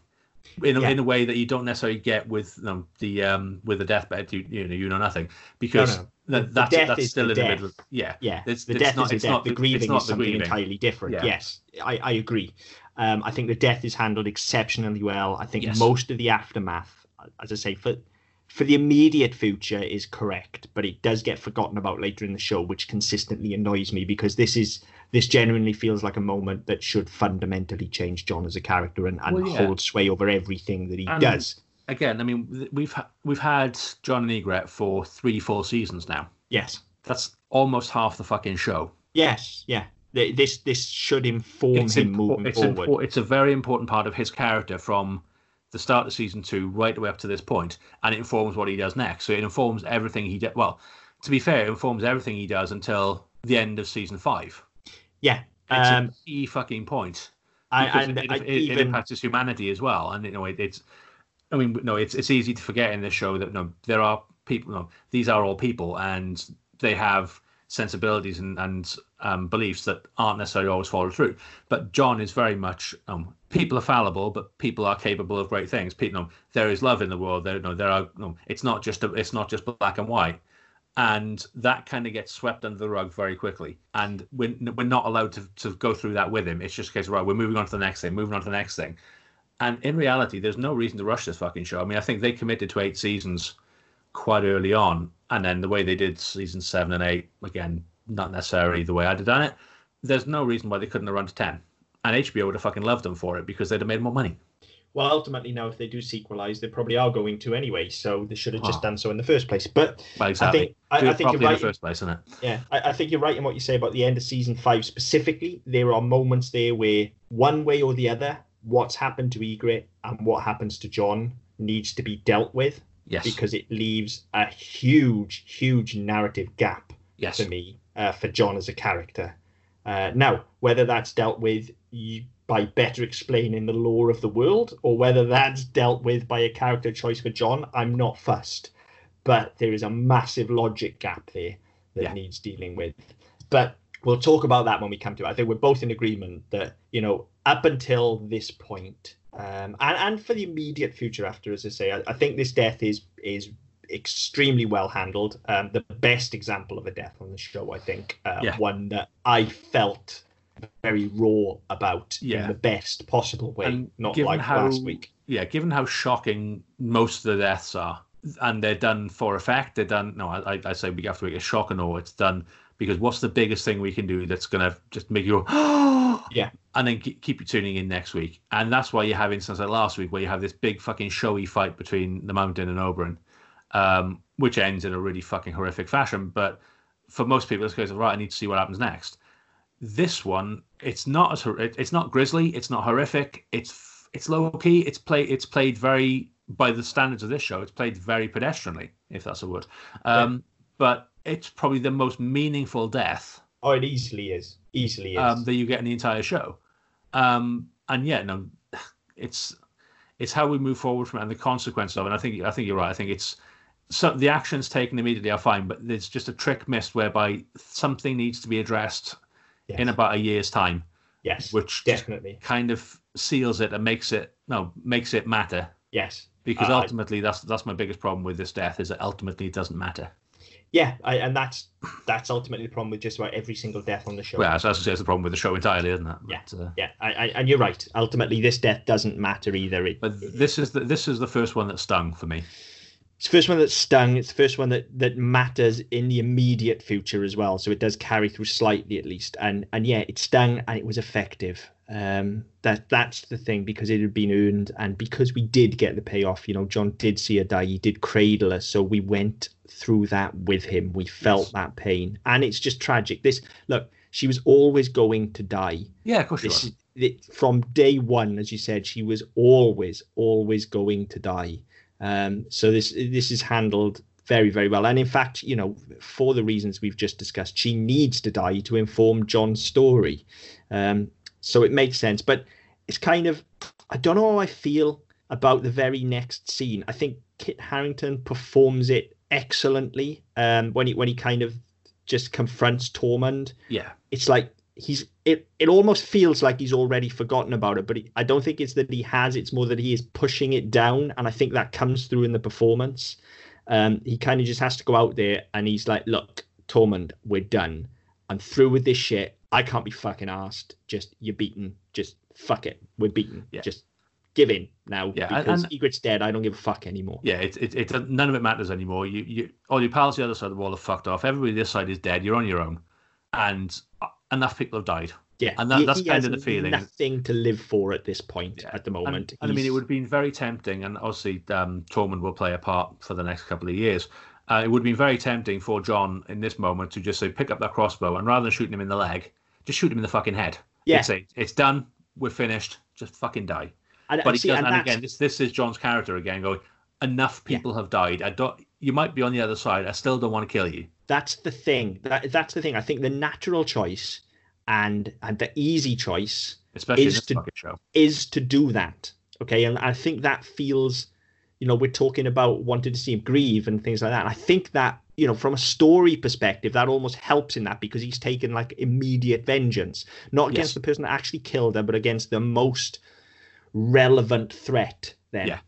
in a, Yeah. in a way that you don't necessarily get with you know, the um with the deathbed you you know you know nothing because no. that, that's that's still the in the death. middle yeah Yeah, It's- the it's death not- is it's death. not the the- grieving it's not is the something grieving. entirely different. Yeah. Yes, I, I agree. Um, I think the death is handled exceptionally well. I think Yes. most of the aftermath, as I say, for for the immediate future is correct, but it does get forgotten about later in the show, which consistently annoys me because this is this genuinely feels like a moment that should fundamentally change Jon as a character and, and Well, yeah. hold sway over everything that he And- does. again i mean we've ha- we've had jon and ygritte for three four seasons now Yes. that's almost half the fucking show Yes, yeah. Th- This this should inform him impor- moving it's, forward. impor- it's a very important part of his character from the start of season two right the way up to this point, and it informs what he does next. So it informs everything he does. Well, to be fair, it informs everything he does until the end of season five. Yeah. It's Um, a key fucking point I, and it, I it, it even impacts humanity as well. And you know, it, it's. I mean, no, it's it's easy to forget in this show that you know, there are people. No, these are all people, and they have sensibilities and and um, beliefs that aren't necessarily always followed through. But Jon is very much um, people are fallible, but people are capable of great things. People, no, there is love in the world. There, no, there are. No, it's not just a, it's not just black and white. And that kind of gets swept under the rug very quickly. And we're, we're not allowed to, to go through that with him. It's just a case of, right, we're moving on to the next thing, moving on to the next thing. And in reality, there's no reason to rush this fucking show. I mean, I think they committed to eight seasons quite early on. And then the way they did season seven and eight, again, not necessarily the way I'd have done it. There's no reason why they couldn't have run to 10. And HBO would have fucking loved them for it because they'd have made more money. Well, ultimately, now if they do sequelize, they probably are going to anyway. So they should have just Oh. done so in the first place. But Well, exactly. I think I, I think you're properly in right. the first place, isn't it? Yeah, I, I think you're right in what you say about the end of season five specifically. There are moments there where one way or the other, what's happened to Ygritte and what happens to Jon needs to be dealt with Yes. because it leaves a huge, huge narrative gap yes. for me uh, for Jon as a character. Uh, now, whether that's dealt with y- by better explaining the lore of the world or whether that's dealt with by a character choice for Jon, I'm not fussed. But there is a massive logic gap there that Yeah. needs dealing with. But we'll talk about that when we come to it. I think we're both in agreement that, you know, up until this point, um, and, and for the immediate future after, as I say, I, I think this death is is extremely well handled. Um, the best example of a death on the show, I think. Uh, Yeah. One that I felt very raw about Yeah. in the best possible way, And not like how- last week. yeah, given how shocking most of the deaths are, and they're done for effect, they're done. No, I, I say week after week, it's shocking or it's done because what's the biggest thing we can do that's gonna just make you go, [gasps] Yeah. and then keep, you tuning in next week, and that's why you have instances like last week where you have this big fucking showy fight between the Mountain and Oberyn, um, which ends in a really fucking horrific fashion, but for most people, it's goes right. I need to see what happens next. This one, it's not as it's not grisly, it's not horrific, it's it's low key. It's play it's played very by the standards of this show. It's played very pedestrianly, if that's a word. Um, But it's probably the most meaningful death Oh, it easily is. Easily is. um, that you get in the entire show. Um, and yeah, no, [sighs] it's it's how we move forward from it and the consequence of it. And I think I think you're right. I think it's so the actions taken immediately are fine, but there's just a trick missed whereby something needs to be addressed yes. in about a year's time, yes, which definitely. kind of seals it and makes it no makes it matter. Yes. Because Uh, I- ultimately, that's that's my biggest problem with this death is that ultimately it doesn't matter. Yeah, I, and that's that's ultimately the problem with just about every single death on the show. Well, I say, it's the problem with the show entirely, isn't it? Yeah. But, uh, Yeah, I, I, and you're right. Ultimately, this death doesn't matter either. It, but this is the this is the first one that stung for me. It's the first one that stung. It's the first one that that matters in the immediate future as well. So it does carry through slightly at least. And and yeah, it stung and it was effective. Um, that that's the thing because it had been earned and because we did get the payoff. You know, Jon did see her die. He did cradle her, so we went through that with him. We felt Yes. that pain, and it's just tragic. This look, she was always going to die. Yeah, of course this it, from day one, as you said, she was always, always going to die. Um, so this this is handled very, very well. And in fact, you know, for the reasons we've just discussed, she needs to die to inform Jon's story. Um, so it makes sense. But it's kind of, I don't know how I feel about the very next scene. I think Kit Harington performs it excellently um, when he when he kind of just confronts Tormund Yeah, it's like he's it it almost feels like he's already forgotten about it but he, i don't think it's that he has it's more that he is pushing it down and i think that comes through in the performance um he kind of just has to go out there and he's like look tormund we're done i'm through with this shit i can't be fucking asked just you're beaten just fuck it we're beaten Yeah. just give in now Yeah, because and- ygritte's dead i don't give a fuck anymore yeah. It, it, it none of it matters anymore. You you all your pals the other side of the wall are fucked off. Everybody this side is dead. You're on your own, and uh, enough people have died. yeah and that- he- that's he kind of the feeling. nothing to live for at this point Yeah. at the moment and I mean, it would have been very tempting, and obviously um, Tormund will play a part for the next couple of years. Uh, it would have been very tempting for Jon in this moment to just say, pick up that crossbow, and rather than shooting him in the leg, just shoot him in the fucking head. Yeah. Say, it's done, we're finished, just fucking die. and, But and see, and and again, this this is Jon's character again going. Enough Yeah. people have died. I don't. You might be on the other side. I still don't want to kill you. That's the thing that that's the thing i think the natural choice and and the easy choice Especially Is to- show. is to do that okay and i think that feels you know we're talking about wanting to see him grieve and things like that i think that you know from a story perspective that almost helps in that because he's taken like immediate vengeance not against Yes. the person that actually killed her but against the most relevant threat then Yeah.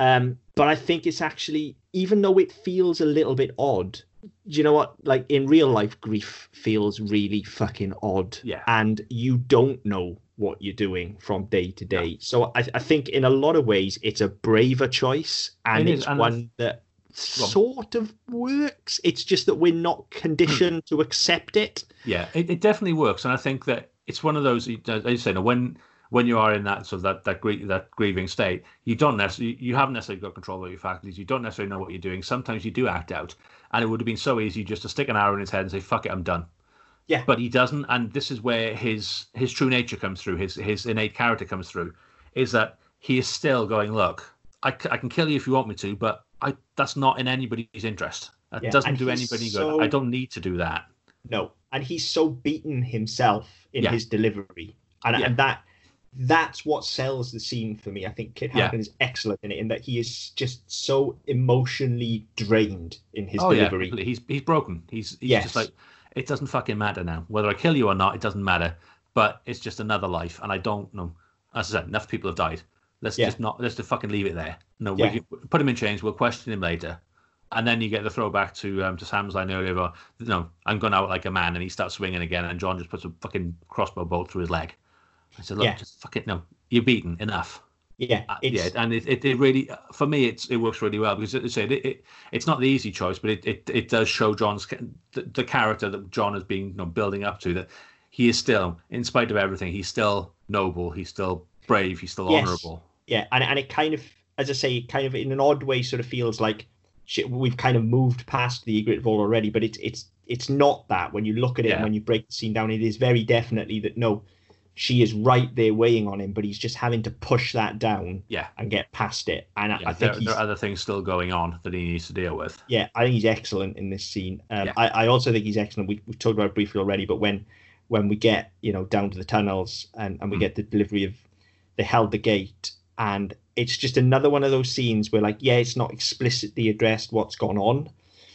um but i think it's actually even though it feels a little bit odd you know what? Like in real life, grief feels really fucking odd. Yeah. And you don't know what you're doing from day to day. So I, I think in a lot of ways it's a braver choice and It it's and one that sort of works. It's just that we're not conditioned to accept it. Yeah, it, it definitely works, and I think that it's one of those. As you say, when when you are in that sort of that that, grie- that grieving state, you don't necessarily you haven't necessarily got control over your faculties. You don't necessarily know what you're doing. Sometimes you do act out, and it would have been so easy just to stick an arrow in his head and say, "Fuck it, I'm done." Yeah. But he doesn't, and this is where his his true nature comes through. His his innate character comes through, is that he is still going. Look, I, c- I can kill you if you want me to, but I that's not in anybody's interest. That Yeah, doesn't and do anybody so- good. I don't need to do that. No. And he's so beaten himself in Yeah. his delivery. And, Yeah. and that that's what sells the scene for me. I think Kit Yeah. Harington is excellent in it, in that he is just so emotionally drained in his oh delivery. yeah, he's he's broken. He's he's Yes. just like it doesn't fucking matter now whether I kill you or not. It doesn't matter. But it's just another life, and I don't know. As I said, enough people have died. Let's Yeah. just not let's just fucking leave it there. No, Yeah. we put him in chains. We'll question him later, and then you get the throwback to um, to Sam's line earlier. About, no, I'm going out like a man, and he starts swinging again, and Jon just puts a fucking crossbow bolt through his leg. I said, look, Yeah. just fucking no, you're beaten enough. Yeah, Uh, it's, yeah, and it, it, it really for me it's it works really well because as I said it, it it's not the easy choice, but it, it, it does show Jon's the, the character that Jon has been you know, building up to that he is still, in spite of everything, he's still noble, he's still brave, he's still Yes. honourable. yeah, and and it kind of, as I say, kind of in an odd way, sort of feels like shit, we've kind of moved past the Ygritte Vol already, but it's it's it's not that when you look at it and when you break the scene down, it is very definitely that no, she is right there weighing on him, but he's just having to push that down Yeah, and get past it. And I, yeah I there, think he's there are other things still going on that he needs to deal with. yeah, I think he's excellent in this scene. Um, Yeah. I, I also think he's excellent. We, we've talked about it briefly already, but when when we get you know down to the tunnels and, and we Mm. get the delivery of they held the gate, and it's just another one of those scenes where like yeah, it's not explicitly addressed what's gone on,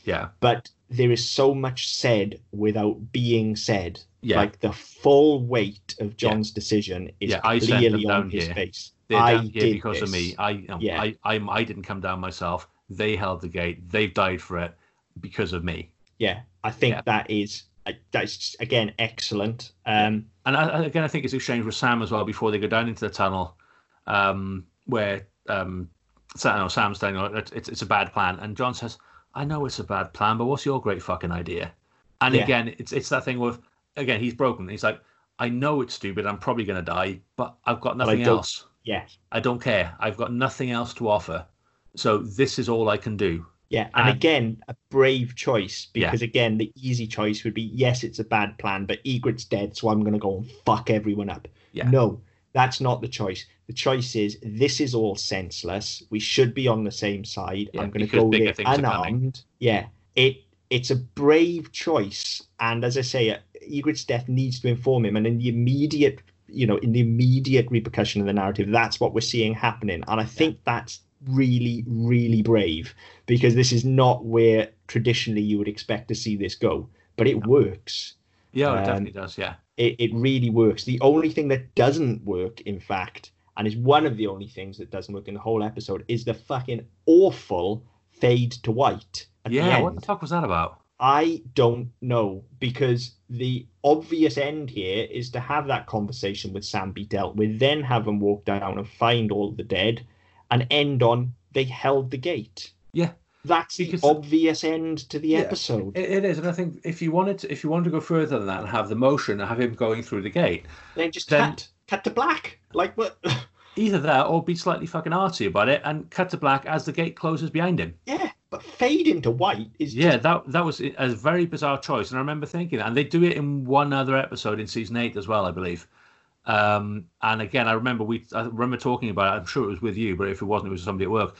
Yeah, but there is so much said without being said. yeah, Like the full weight of Jon's decision is Yeah, I clearly on his here. face. they're I down here because of me. I, know, Yeah. I, I, I didn't come down myself. They held the gate. They've died for it because of me. Yeah, I think Yeah. that is uh, that's again excellent. Um, And I, again, I think it's exchanged with Sam as well before they go down into the tunnel, um, where um, Sam, no, Sam's saying it's it's a bad plan, and Jon says, "I know it's a bad plan, but what's your great fucking idea?" And Yeah. again, it's it's that thing with again he's broken. He's like, "I know it's stupid. I'm probably going to die, but I've got nothing else. yeah, I don't care. I've got nothing else to offer. So this is all I can do." Yeah, and And- again, a brave choice Yeah. because again, the easy choice would be yes, it's a bad plan, but Ygritte's dead, so I'm going to go and fuck everyone up. Yeah. No, that's not the choice. The choice is this is all senseless. We should be on the same side. Yeah, I'm going to go bigger there things are coming. unarmed. Yeah, it it's a brave choice, and as I say, uh, Ygritte's death needs to inform him, and in the immediate, you know, in the immediate repercussion of the narrative, that's what we're seeing happening, and I think that's really, really brave because this is not where traditionally you would expect to see this go, but it works. Yeah, it Um, definitely does. Yeah, It, it really works. The only thing that doesn't work, in fact, and is one of the only things that doesn't work in the whole episode, is the fucking awful fade to white. At the yeah. What the fuck was that about? I don't know because the obvious end here is to have that conversation with Sam be dealt with, then have him walk down and find all the dead, and end on they held the gate. Yeah. That's Because- the obvious end to the Yeah, episode. It, it is, and I think if you wanted to, if you wanted to go further than that and have the motion and have him going through the gate, then just then- cut, cut to black. Like what? [laughs] either that or be slightly fucking artsy about it and cut to black as the gate closes behind him. yeah, but fade into white is Yeah, just, that that was a very bizarre choice, and I remember thinking that. And they do it in one other episode in season eight as well, I believe. Um, and again, I remember we, I remember talking about it. I'm sure it was with you, but if it wasn't, it was somebody at work.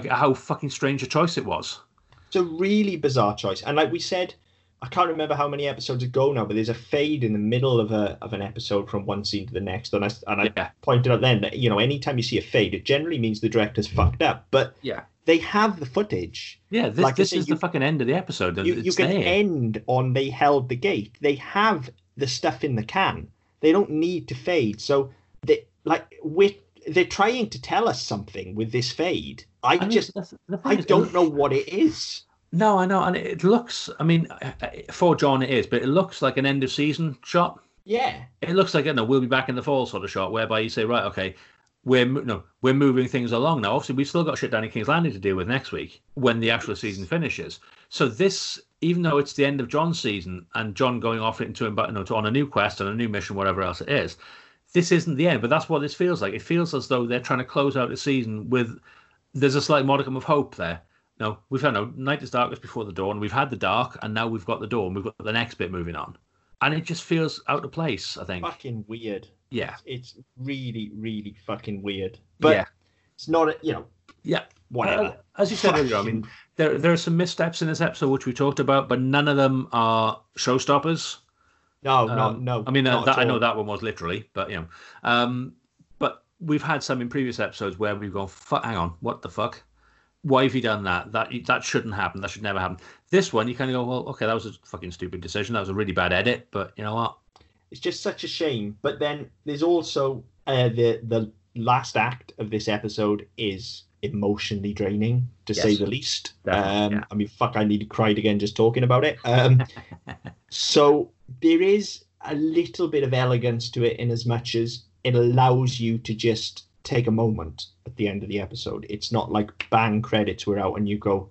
How fucking strange a choice it was. it's a really bizarre choice. And like we said, I can't remember how many episodes ago now, but there's a fade in the middle of a of an episode from one scene to the next. And I and I Yeah, pointed out then that you know anytime you see a fade, it generally means the director's fucked up. But yeah, they have the footage. yeah. This Like this say, is you- the fucking end of the episode. You, you can there. end on they held the gate. They have the stuff in the can. They don't need to fade. So they like we they're trying to tell us something with this fade. I I just thing I is, don't know what it is. No, I know, and it looks. I mean, for Jon, it is, but it looks like an end of season shot. Yeah, It looks like you know we'll be back in the fall sort of shot, whereby you say, right, okay, we're no, we're moving things along now. Obviously, we've still got shit down in King's Landing to deal with next week when the actual season finishes. So this, even though it's the end of Jon's season and Jon going off into you know, on a new quest and a new mission, whatever else it is, this isn't the end. But that's what this feels like. It feels as though they're trying to close out the season with there's a slight modicum of hope there. No, we've had no night is darkest before the dawn. We've had the dark, and now we've got the dawn. We've got the next bit moving on, and it just feels out of place. I think. fucking weird. Yeah, It's really, really fucking weird. But yeah, it's not, a, you know, yeah. whatever. Uh, as you said earlier, I mean, there there are some missteps in this episode which we talked about, but none of them are showstoppers. No, no, Um, no. I mean, that, I know that one was literally, but you know, um, but we've had some in previous episodes where we've gone, "Fuck, hang on, what the fuck? Why have you done that? That that shouldn't happen. That should never happen." This one, you kind of go, "Well, okay, that was a fucking stupid decision. That was a really bad edit, but you know what? It's just such a shame. But then there's also uh, the the last act of this episode is emotionally draining, to say the least. Um, yeah. I mean, fuck, I nearly cried again just talking about it. Um, [laughs] so there is a little bit of elegance to it in as much as it allows you to just take a moment at the end of the episode. It's not like bang credits were out and you go,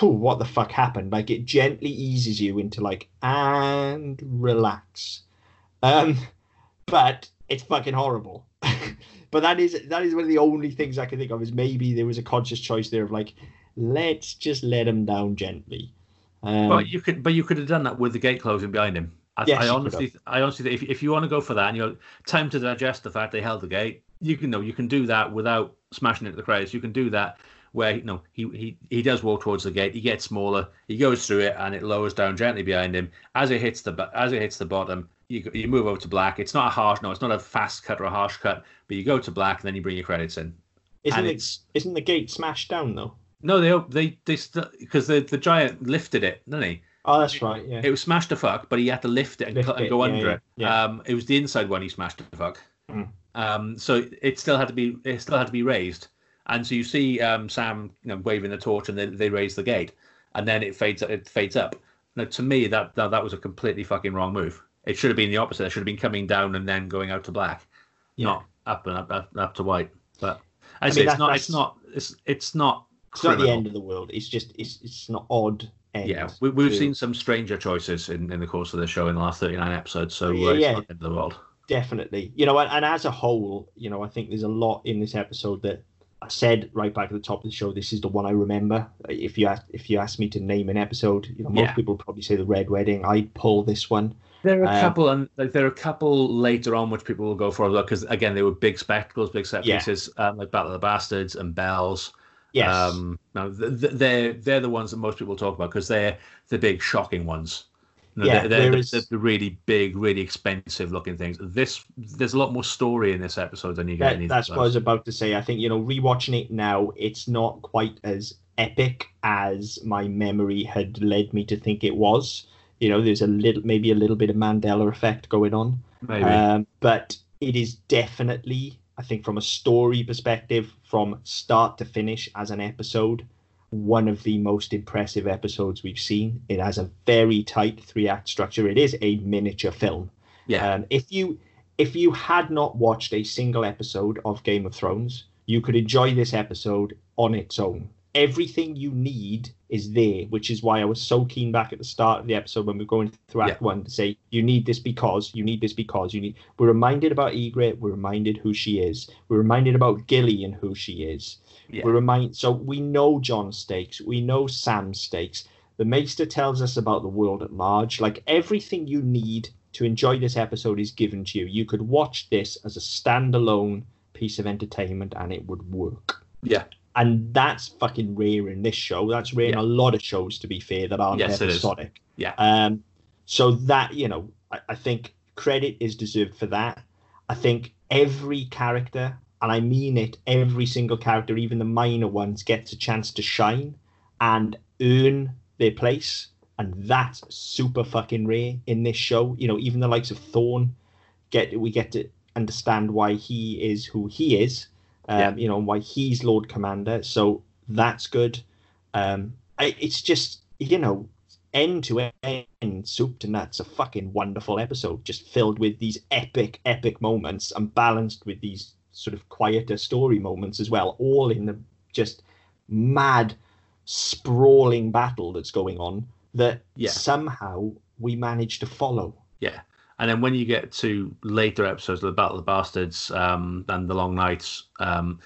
what the fuck happened? Like it gently eases you into like and relax. Um, but it's fucking horrible. [laughs] but that is that is one of the only things I can think of is maybe there was a conscious choice there of like, let's just let him down gently. Um, Well, you could, but you could have done that with the gate closing behind him. I, Yes, I honestly, I honestly, if if you want to go for that and you're time to digest the fact they held the gate, you can know you can do that without smashing it to the crowds. You can do that where you know he he he does walk towards the gate. He gets smaller. He goes through it and it lowers down gently behind him as it hits the as it hits the bottom. You go- you move over to black. It's not a harsh no. It's not a fast cut or a harsh cut. But you go to black and then you bring your credits in. isn't and it's- isn't the gate smashed down though? No, they they they because the the giant lifted it, didn't he? Oh, that's right. Yeah. It was smashed to fuck, but he had to lift it and, Lift cut and go yeah, under yeah, it. yeah. Um, it was the inside one he smashed to fuck. Mm. Um, so it still had to be it still had to be raised, and so you see um, Sam you know, waving the torch, and then they raise the gate, and then it fades it fades up. Now to me that, that that was a completely fucking wrong move. It should have been the opposite. It should have been coming down and then going out to black, Yeah. not up and up, up, up to white. But I, I say mean, it's not that's- it's not it's it's not It's not the end of the world. It's just it's it's an odd end. Yeah, we, we've to- seen some stranger choices in, in the course of the show in the last 39 episodes, so uh, Yeah, it's yeah. not the end of the world. definitely. You know, and, and as a whole, you know, I think there's a lot in this episode that I said right back at the top of the show. This is the one I remember. If you ask, if you ask me to name an episode, you know, most Yeah. people probably say the Red Wedding. I'd pull this one. There are a Um, couple, and like there are a couple later on which people will go for because again they were big spectacles, big set Yeah. pieces, um, like Battle of the Bastards and Bells. Yes. Um, no, th- th- they're they're the ones that most people talk about because they're the big shocking ones. Know, Yeah, they're, they're, the- is- they're the really big, really expensive looking things. This there's a lot more story in this episode than you get. That, that's what I was about to say. I think you know, rewatching it now, it's not quite as epic as my memory had led me to think it was. You know, there's a little, maybe a little bit of Mandela effect going on. Maybe. Um, but it is definitely, I think, from a story perspective, from start to finish as an episode, one of the most impressive episodes we've seen. It has a very tight three-act structure. It is a miniature film. yeah. Um, if you if you had not watched a single episode of Game of Thrones, you could enjoy this episode on its own. Everything you need is there, which is why I was so keen back at the start of the episode when we were going through Act Yeah. One to say you need this because you need this because you need. We're reminded about Ygritte. We're reminded who she is. We're reminded about Gilly and who she is. Yeah. We're remind. So we know Jon's stakes. We know Sam's stakes. The Maester tells us about the world at large. Like everything you need to enjoy this episode is given to you. You could watch this as a standalone piece of entertainment and it would work. yeah. And that's fucking rare in this show. That's rare in a lot of shows, to be fair, that aren't Yes, episodic. Yeah. Um, so that you know, I, I think credit is deserved for that. I think every character, and I mean it, every single character, even the minor ones, gets a chance to shine and earn their place, and that's super fucking rare in this show. You know, even the likes of Thorne get we get to understand why he is who he is. Um, Yeah. You know, why he's Lord Commander. So that's good. Um, I, it's just you know end to end, soup to nuts, a fucking wonderful episode, just filled with these epic, epic moments and balanced with these sort of quieter story moments as well, all in the just mad, sprawling battle that's going on that Yeah. somehow we managed to follow. Yeah. And then when you get to later episodes of the Battle of the Bastards um, and the Long Nights, um,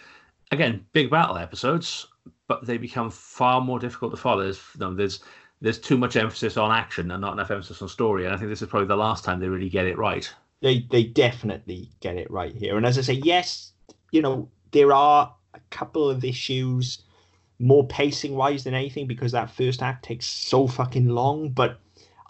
again, big battle episodes, but they become far more difficult to follow. There's, there's there's too much emphasis on action and not enough emphasis on story. And I think this is probably the last time they really get it right. They they definitely get it right here. And as I say, yes, you know there are a couple of issues more pacing wise than anything because that first act takes so fucking long. But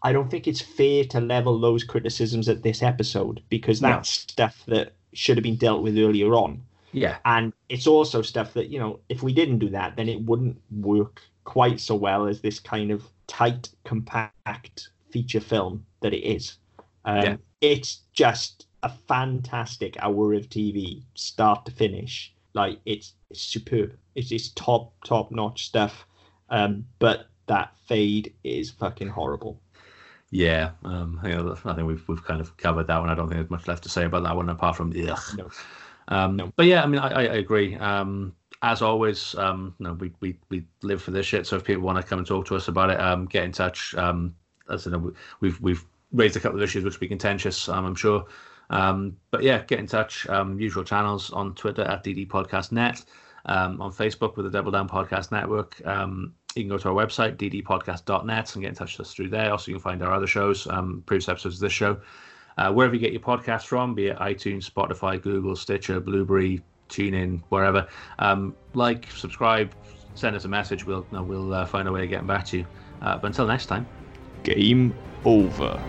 I don't think it's fair to level those criticisms at this episode because No. that's stuff that should have been dealt with earlier on. Yeah. And it's also stuff that, you know, if we didn't do that, then it wouldn't work quite so well as this kind of tight, compact feature film that it is. Um, Yeah. It's just a fantastic hour of TV, start to finish. Like, it's, it's superb. It's, it's top, top notch stuff. Um, but that fade is fucking horrible. Yeah, um, you know, I think we've we've kind of covered that one. I don't think there's much left to say about that one apart from ugh. No. Um, No. But yeah, I mean, I, I agree. Um, as always, um, you know, we, we we live for this shit. So if people want to come and talk to us about it, um, get in touch. Um, as you know, we- we've we've raised a couple of issues which will be contentious. Um, I'm sure. Um, but yeah, get in touch. Um, usual channels on Twitter at DD Podcast Net, um, on Facebook with the Double Down Podcast Network. Um, you can go to our website, ddpodcast.net, and get in touch with us through there. Also, you can find our other shows, um, previous episodes of this show. Uh, wherever you get your podcasts from, be it iTunes, Spotify, Google, Stitcher, Blubrry, TuneIn, wherever. Um, like, subscribe, send us a message. We'll we'll uh, find a way of getting back to you. Uh, but until next time. Game over.